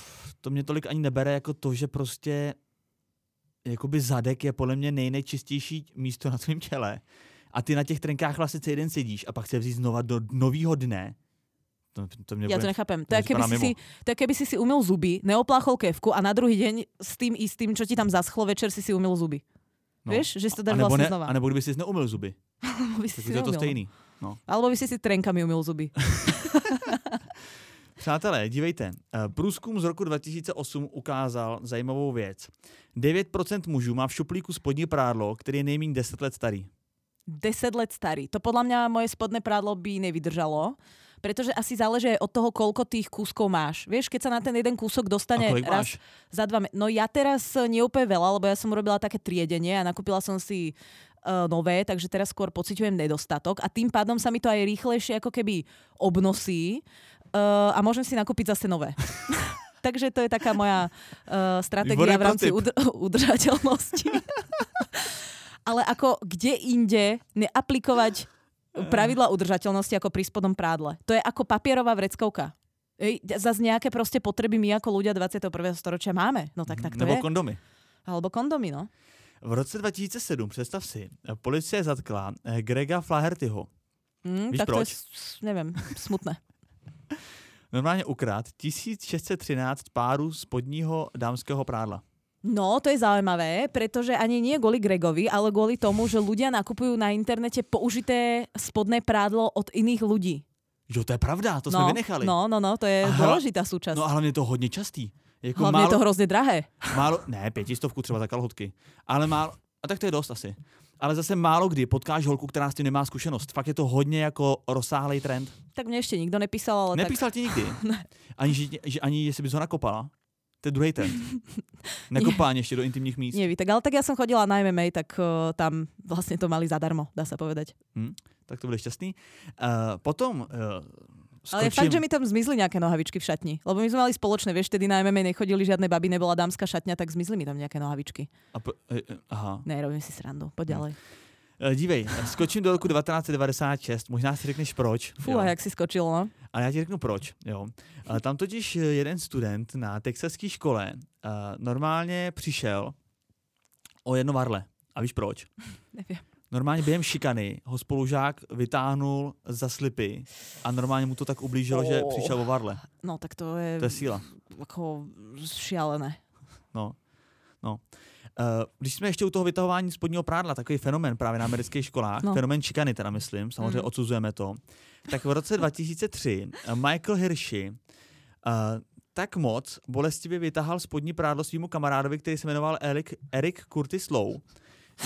to mě tolik ani nebere jako to, že prostě jakoby zadek je podle mě nejnečistější místo na tvém těle. A ty na těch trenkách vlastně celý den sedíš a pak chce vzít znova do nového dne. To, to mě Ja to nechápem. To je, keby si, si, to je keby si si umil zuby, neopláchol kevku a na druhý deň s tým istým, čo ti tam zaschlo večer, si si umil zuby. no. Vieš, že si to dáš vlastne ne, znova. a nebo kdyby si neumil zuby, [LAUGHS] Alebo by si si to stejný. No. Alebo by si si trenkami umil zuby. [LAUGHS] Přátelé, dívejte, eh, průzkum z roku 2008 ukázal zajímavou věc. 9% mužů má v šuplíku spodní prádlo, který je nejméně 10 let starý. 10 let starý. To podľa mňa moje spodné prádlo by nevydržalo, pretože asi záleží aj od toho, koľko tých kúskov máš. Vieš, keď sa na ten jeden kúsok dostane raz máš? za dva... Me- no ja teraz nie úplne veľa, lebo ja som urobila také triedenie a nakúpila som si uh, nové, takže teraz skôr pociťujem nedostatok a tým pádom sa mi to aj rýchlejšie ako keby obnosí uh, a môžem si nakúpiť zase nové. [LAUGHS] takže to je taká moja uh, stratégia v rámci udr- [LAUGHS] udržateľnosti. [LAUGHS] Ale ako kde inde neaplikovať pravidla udržateľnosti ako pri spodnom prádle. To je ako papierová vreckovka. Ej, zase nejaké proste potreby my ako ľudia 21. storočia máme. No tak, tak to Nebo je. kondomy. Alebo kondomy, no. V roce 2007, představ si, policie zatkla eh, Grega Flahertyho. Mm, Víš tak to proč? je, s- neviem, smutné. [LAUGHS] [LAUGHS] Normálně ukrát 1613 párů spodního dámského prádla. No, to je zaujímavé, pretože ani nie kvôli Gregovi, ale kvôli tomu, že ľudia nakupujú na internete použité spodné prádlo od iných ľudí. Jo, to je pravda, to no, jsme vynechali. No, no, no, to je Aha. dôležitá súčasť. no a hlavně je to hodně častý. Jako Hlavne málo, je to hrozne drahé. málo, ne, pětistovku třeba za kalhotky. Ale málo, a tak to je dost asi. Ale zase málo kdy potkáš holku, která s tím nemá zkušenost. Fakt je to hodně jako rozsáhlý trend. Tak mne ešte nikto nepísal, ale tak... Nepísal ti nikdy? [LAUGHS] Ani, že, že, ani jestli bys ho nakopala? To je druhý trend. [LAUGHS] Nekopání ještě do intimních míst. Neví, tak ale tak ja som chodila na MMA, tak uh, tam vlastne to mali zadarmo, dá sa povedať. Tak to byli šťastný. Uh, potom uh, Ale je fakt, že mi tam zmizli nejaké nohavičky v šatni. Lebo my sme mali spoločné, vieš, tedy na MMA nechodili žiadne baby, nebola dámska šatňa, tak zmizli mi tam nejaké nohavičky. A po, e, e, aha. Ne, robím si srandu, poď ďalej. E, dívej, skočím do roku 1996, možná si řekneš proč. Fú, a jak si skočil, no? Ale já ti řeknu proč. Jo. A Tam totiž eh, jeden student na texaské škole normálně přišel o jedno varle. A víš proč? [LAUGHS] Neviem. Normálně během šikany ho spolužák vytáhnul za slipy a normálně mu to tak ublížilo, že Oh. přišel o varle. No, tak to je, To je síla. ako šialené. No. no. Uh, když jsme ještě u toho vytahování spodního prádla, takový fenomén právě na amerických školách, No. no. fenomén šikany teda myslím, samozřejmě Mm. odsuzujeme to, tak v roce 2003 eh, Michael Hershey uh, tak moc bolestivě vytahal spodní prádlo svýmu kamarádovi, který se jmenoval Eric, Eric Curtis Lowe,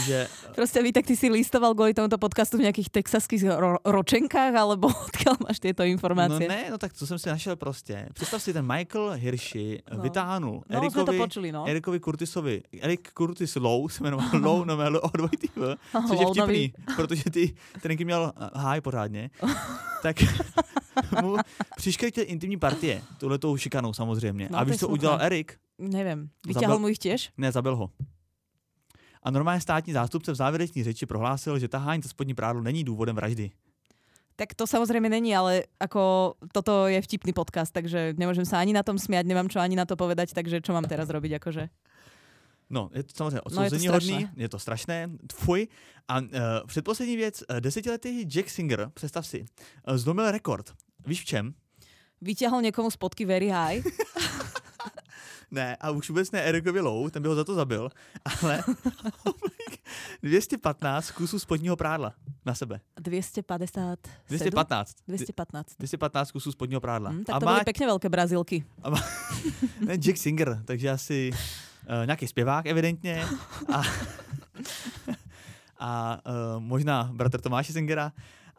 že [LAUGHS] Proste vy, tak ty si listoval kvôli tomuto podcastu v nejakých texaských ro- ročenkách, alebo [LAUGHS] odkiaľ máš tieto No informácie? ne, no tak to jsem si našel prostě. Představ si, ten Michael Hershey No. no. vytáhnul no, Ericovi, počuli, no. Erikovi Curtisovi, Erik Curtis Lowe se jmenoval [LAUGHS] Lowe, no L o dvojitý V, což je vtipný, protože ty, jaký měl eh, háj pořádně, tak mu přiškrtil intimní partie, touhletou šikanou samozřejmě. No, a víš, co udělal Erik? Neviem. Vyťahol Zabil- mu ich tiež? Ne, zabil ho. A normálně státní zástupce v závěrečné řeči prohlásil, že tahání za spodní prádlo není důvodem vraždy. Tak to samozrejme není, ale ako toto je vtipný podcast, takže nemôžem sa ani na tom smiať, nemám čo ani na to povedať, takže čo mám teraz robiť, akože? No, je to samozřejmě No, je to odsouzení hodný, je to strašné, fuj. A uh, předposlední věc, uh, desetiletý Jack Singer, představ si, uh, zlomil rekord. Víš v čem? Vyťahol niekomu spodky very high. [LAUGHS] Ne, a už vůbec ne Erikovi Lowe, ten by ho za to zabil, ale [LAUGHS] 215 kusů spodního prádla na sebe. 250. 215. 215. 215 kusů spodního prádla. Hm, tak a to má boli pekne veľké brazílky. [LAUGHS] ne, Jack Singer, takže asi uh, nějaký zpěvák evidentně a, [LAUGHS] a uh, možná bratr Tomáše Singera,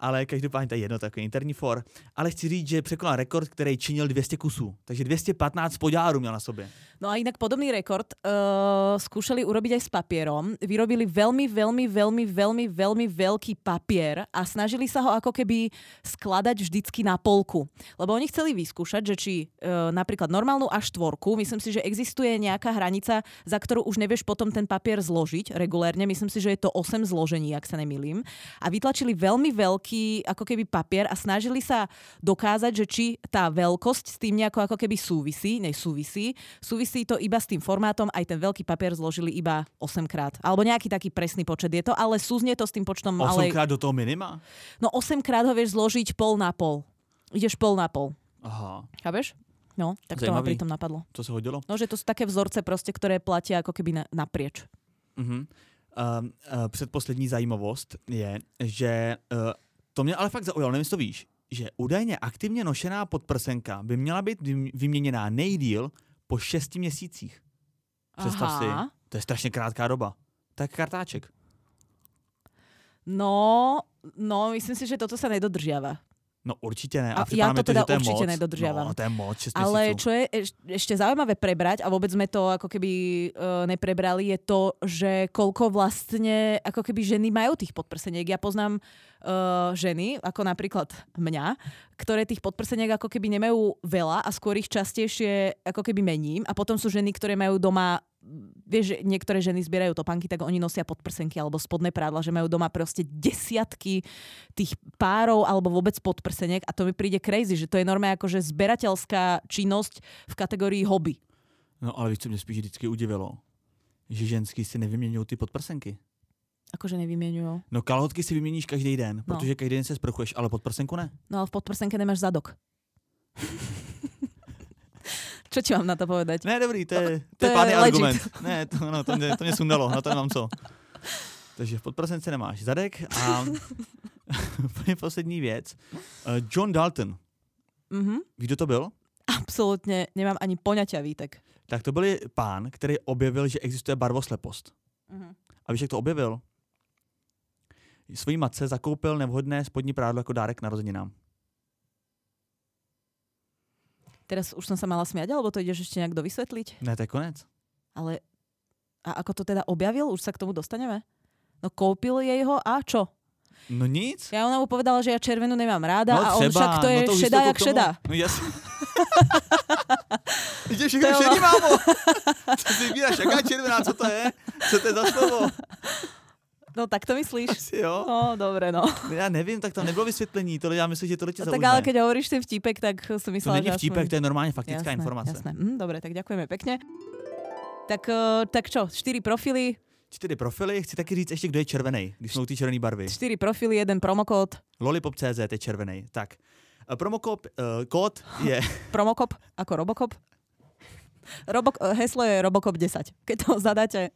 ale každopádně to je jedno takový interní for. Ale chci říct, že překonal rekord, který činil 200 kusů. Takže 215 poďárů měl na sobě. No a inak podobný rekord uh, skúšali urobiť aj s papierom. Vyrobili veľmi, veľmi, veľmi, veľmi, veľmi veľký papier a snažili sa ho ako keby skladať vždycky na polku. Lebo oni chceli vyskúšať, že či uh, napríklad normálnu A4, myslím si, že existuje nejaká hranica, za ktorú už nevieš potom ten papier zložiť regulérne. Myslím si, že je to 8 zložení, ak sa nemýlim. A vytlačili veľmi veľký ako keby papier a snažili sa dokázať, že či tá veľkosť s tým nejako ako keby súvisí, nesúvisí. Súvisí to iba s tým formátom, aj ten veľký papier zložili iba 8 krát. Alebo nejaký taký presný počet je to, ale súznie to s tým počtom, ale... 8 krát do toho minima? No 8 krát ho vieš zložiť pol na pol. Ideš pol na pol. Aha, Chápeš? No, tak to ma Zajímavý. pri tom napadlo. to se hodilo. No, že to sú také vzorce proste, ktoré platia ako keby na, naprieč. Uh-huh. Uh, uh, předposlední zajímavost je, že uh, to mě ale fakt zaujalo, nevím, to víš, že údajně aktivně nošená podprsenka by měla být vym- vyměněná nejdíl po 6 měsících. Představ si, Aha. to je strašně krátká doba. Tak kartáček. No, no, myslím si, že toto sa nedodržiava. No určitě ne. A A, mi to teda to je určitě moc. nedodržiavam. No, to je moc, 6 Ale čo je eš- ešte zaujímavé prebrať, a vôbec sme to ako keby uh, neprebrali, je to, že koľko vlastne ako keby ženy majú tých podprseniek. Ja poznám uh, ženy, ako napríklad mňa, ktoré tých podprseniek ako keby nemajú veľa a skôr ich častejšie ako keby mením. A potom sú ženy, ktoré majú doma vieš, že niektoré ženy zbierajú topánky, tak oni nosia podprsenky alebo spodné prádla, že majú doma proste desiatky tých párov alebo vôbec podprseniek a to mi príde crazy, že to je normálne akože zberateľská činnosť v kategórii hobby. No ale víš, co mě spíš vždycky udivilo? Že ženský si nevyměňují ty podprsenky. Akože nevymieňujú. No kalhotky si vyměníš každý den, No. protože každý den se sprchuješ, ale podprsenku ne. No ale v podprsenke nemáš zadok. [LAUGHS] Čo ti mám na to povedať? Ne, dobrý, to je, to to je je pádný legit. argument. Ne, to, no, to, mě, to mě sundalo, na to nemám co. Takže v podprsence nemáš zadek a [LAUGHS] úplně poslední věc. Eh, John Dalton, Mhm. víš, kdo to byl? Absolútne nemám ani poňatia, Vítek. Tak to byl pán, který objevil, že existuje barvoslepost. Mhm. A víš, jak to objevil? Svojí matce zakoupil nevhodné spodní prádlo jako dárek narozeninám. Teraz už som sa mala smiať, alebo to ideš ešte nejak dovysvetliť? Ne, to je konec. Ale a ako to teda objavil? Už sa k tomu dostaneme? No kúpil jej ho a čo? No nic. Ja ona mu povedala, že ja červenú nemám ráda no a on však to je no to šedá jak šedá. No jasně. Vidíš, [LAUGHS] To všechno šedý, mámo. Co si vybíráš, jaká červená, co to je? Co to je za slovo? [LAUGHS] No tak to myslíš? [LAUGHS] Asi jo. No, dobre, no. Já nevím, tak tam nebylo vysvětlení, tohle já myslím, že tohle tě no tak ale keď hovoríš ten vtipek, tak som To myslela, není že to aspoň... je normálně faktická jasné, informace. Jasné. Hm, dobre, tak ďakujeme pekne. Tak, eh, tak čo, štyri profily, Čtyři profily, chci taky říct ještě, kdo je červený, když jsou ty červené barvy. štyri profily, jeden promokód, Lollipop.cz je červený. Tak, a promokód uh, kód je, [LAUGHS] promokop ako Robocop. Robok, eh, heslo je Robocop 10. Keď to [LAUGHS] zadáte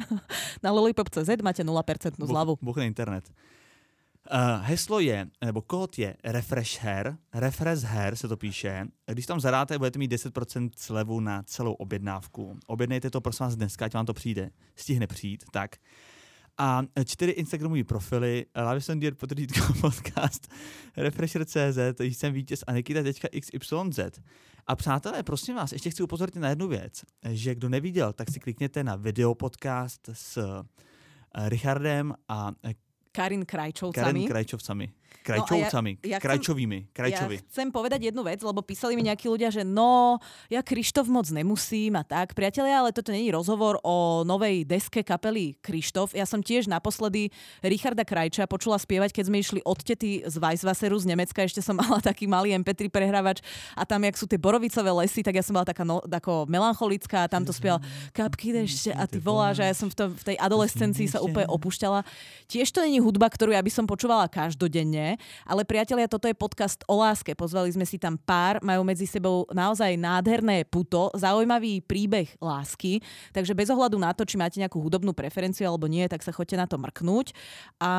na lollipop.cz, máte 0% zľavu. buchne internet. Uh, heslo je, nebo kód je Refresh Hair, Refresh Hair se to píše. Když tam zadáte, budete mít 10% slevu na celou objednávku. Objednejte to prosím vás dneska, ať vám to přijde. Stihne přijít, tak. A čtyři Instagramové profily, Lavison Dear potržítko podcast, Refresher.cz, jsem vítěz a Nikita.xyz. A přátelé, prosím vás, ještě chci upozornit na jednu věc, že kdo neviděl, tak si klikněte na videopodcast s eh, Richardem a eh, Karin Karen Krajčovcami. Krajčovcami. No ja- ja Krajčovými. Krajčovi. Ja chcem povedať jednu vec, lebo písali mi nejakí ľudia, že no, ja Krištof moc nemusím a tak. Priatelia, ale toto není rozhovor o novej deske kapely Krištof. Ja som tiež naposledy Richarda Krajča počula spievať, keď sme išli od tety z Weisswasseru z Nemecka. Ešte som [LAUGHS] mala taký malý MP3 prehrávač a tam, jak sú tie borovicové lesy, tak ja som bola taká no, ako melancholická a tam to spieval kapky dešte a ty voláš a ja som v, tom, v tej adolescencii sa úplne opúšťala. Tiež to není hudba, ktorú ja by som počúvala každodenne, ale priatelia, toto je podcast o láske. Pozvali sme si tam pár, majú medzi sebou naozaj nádherné puto, zaujímavý príbeh lásky, takže bez ohľadu na to, či máte nejakú hudobnú preferenciu alebo nie, tak sa choďte na to mrknúť. A,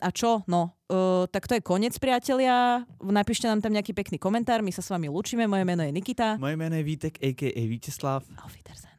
a čo? No, Uh, tak to je koniec, priatelia. Napíšte nám tam nejaký pekný komentár, my sa s vami lúčime. Moje meno je Nikita. Moje jméno je Vítek, a.k.a. Vítězslav. Auf Wiedersehen.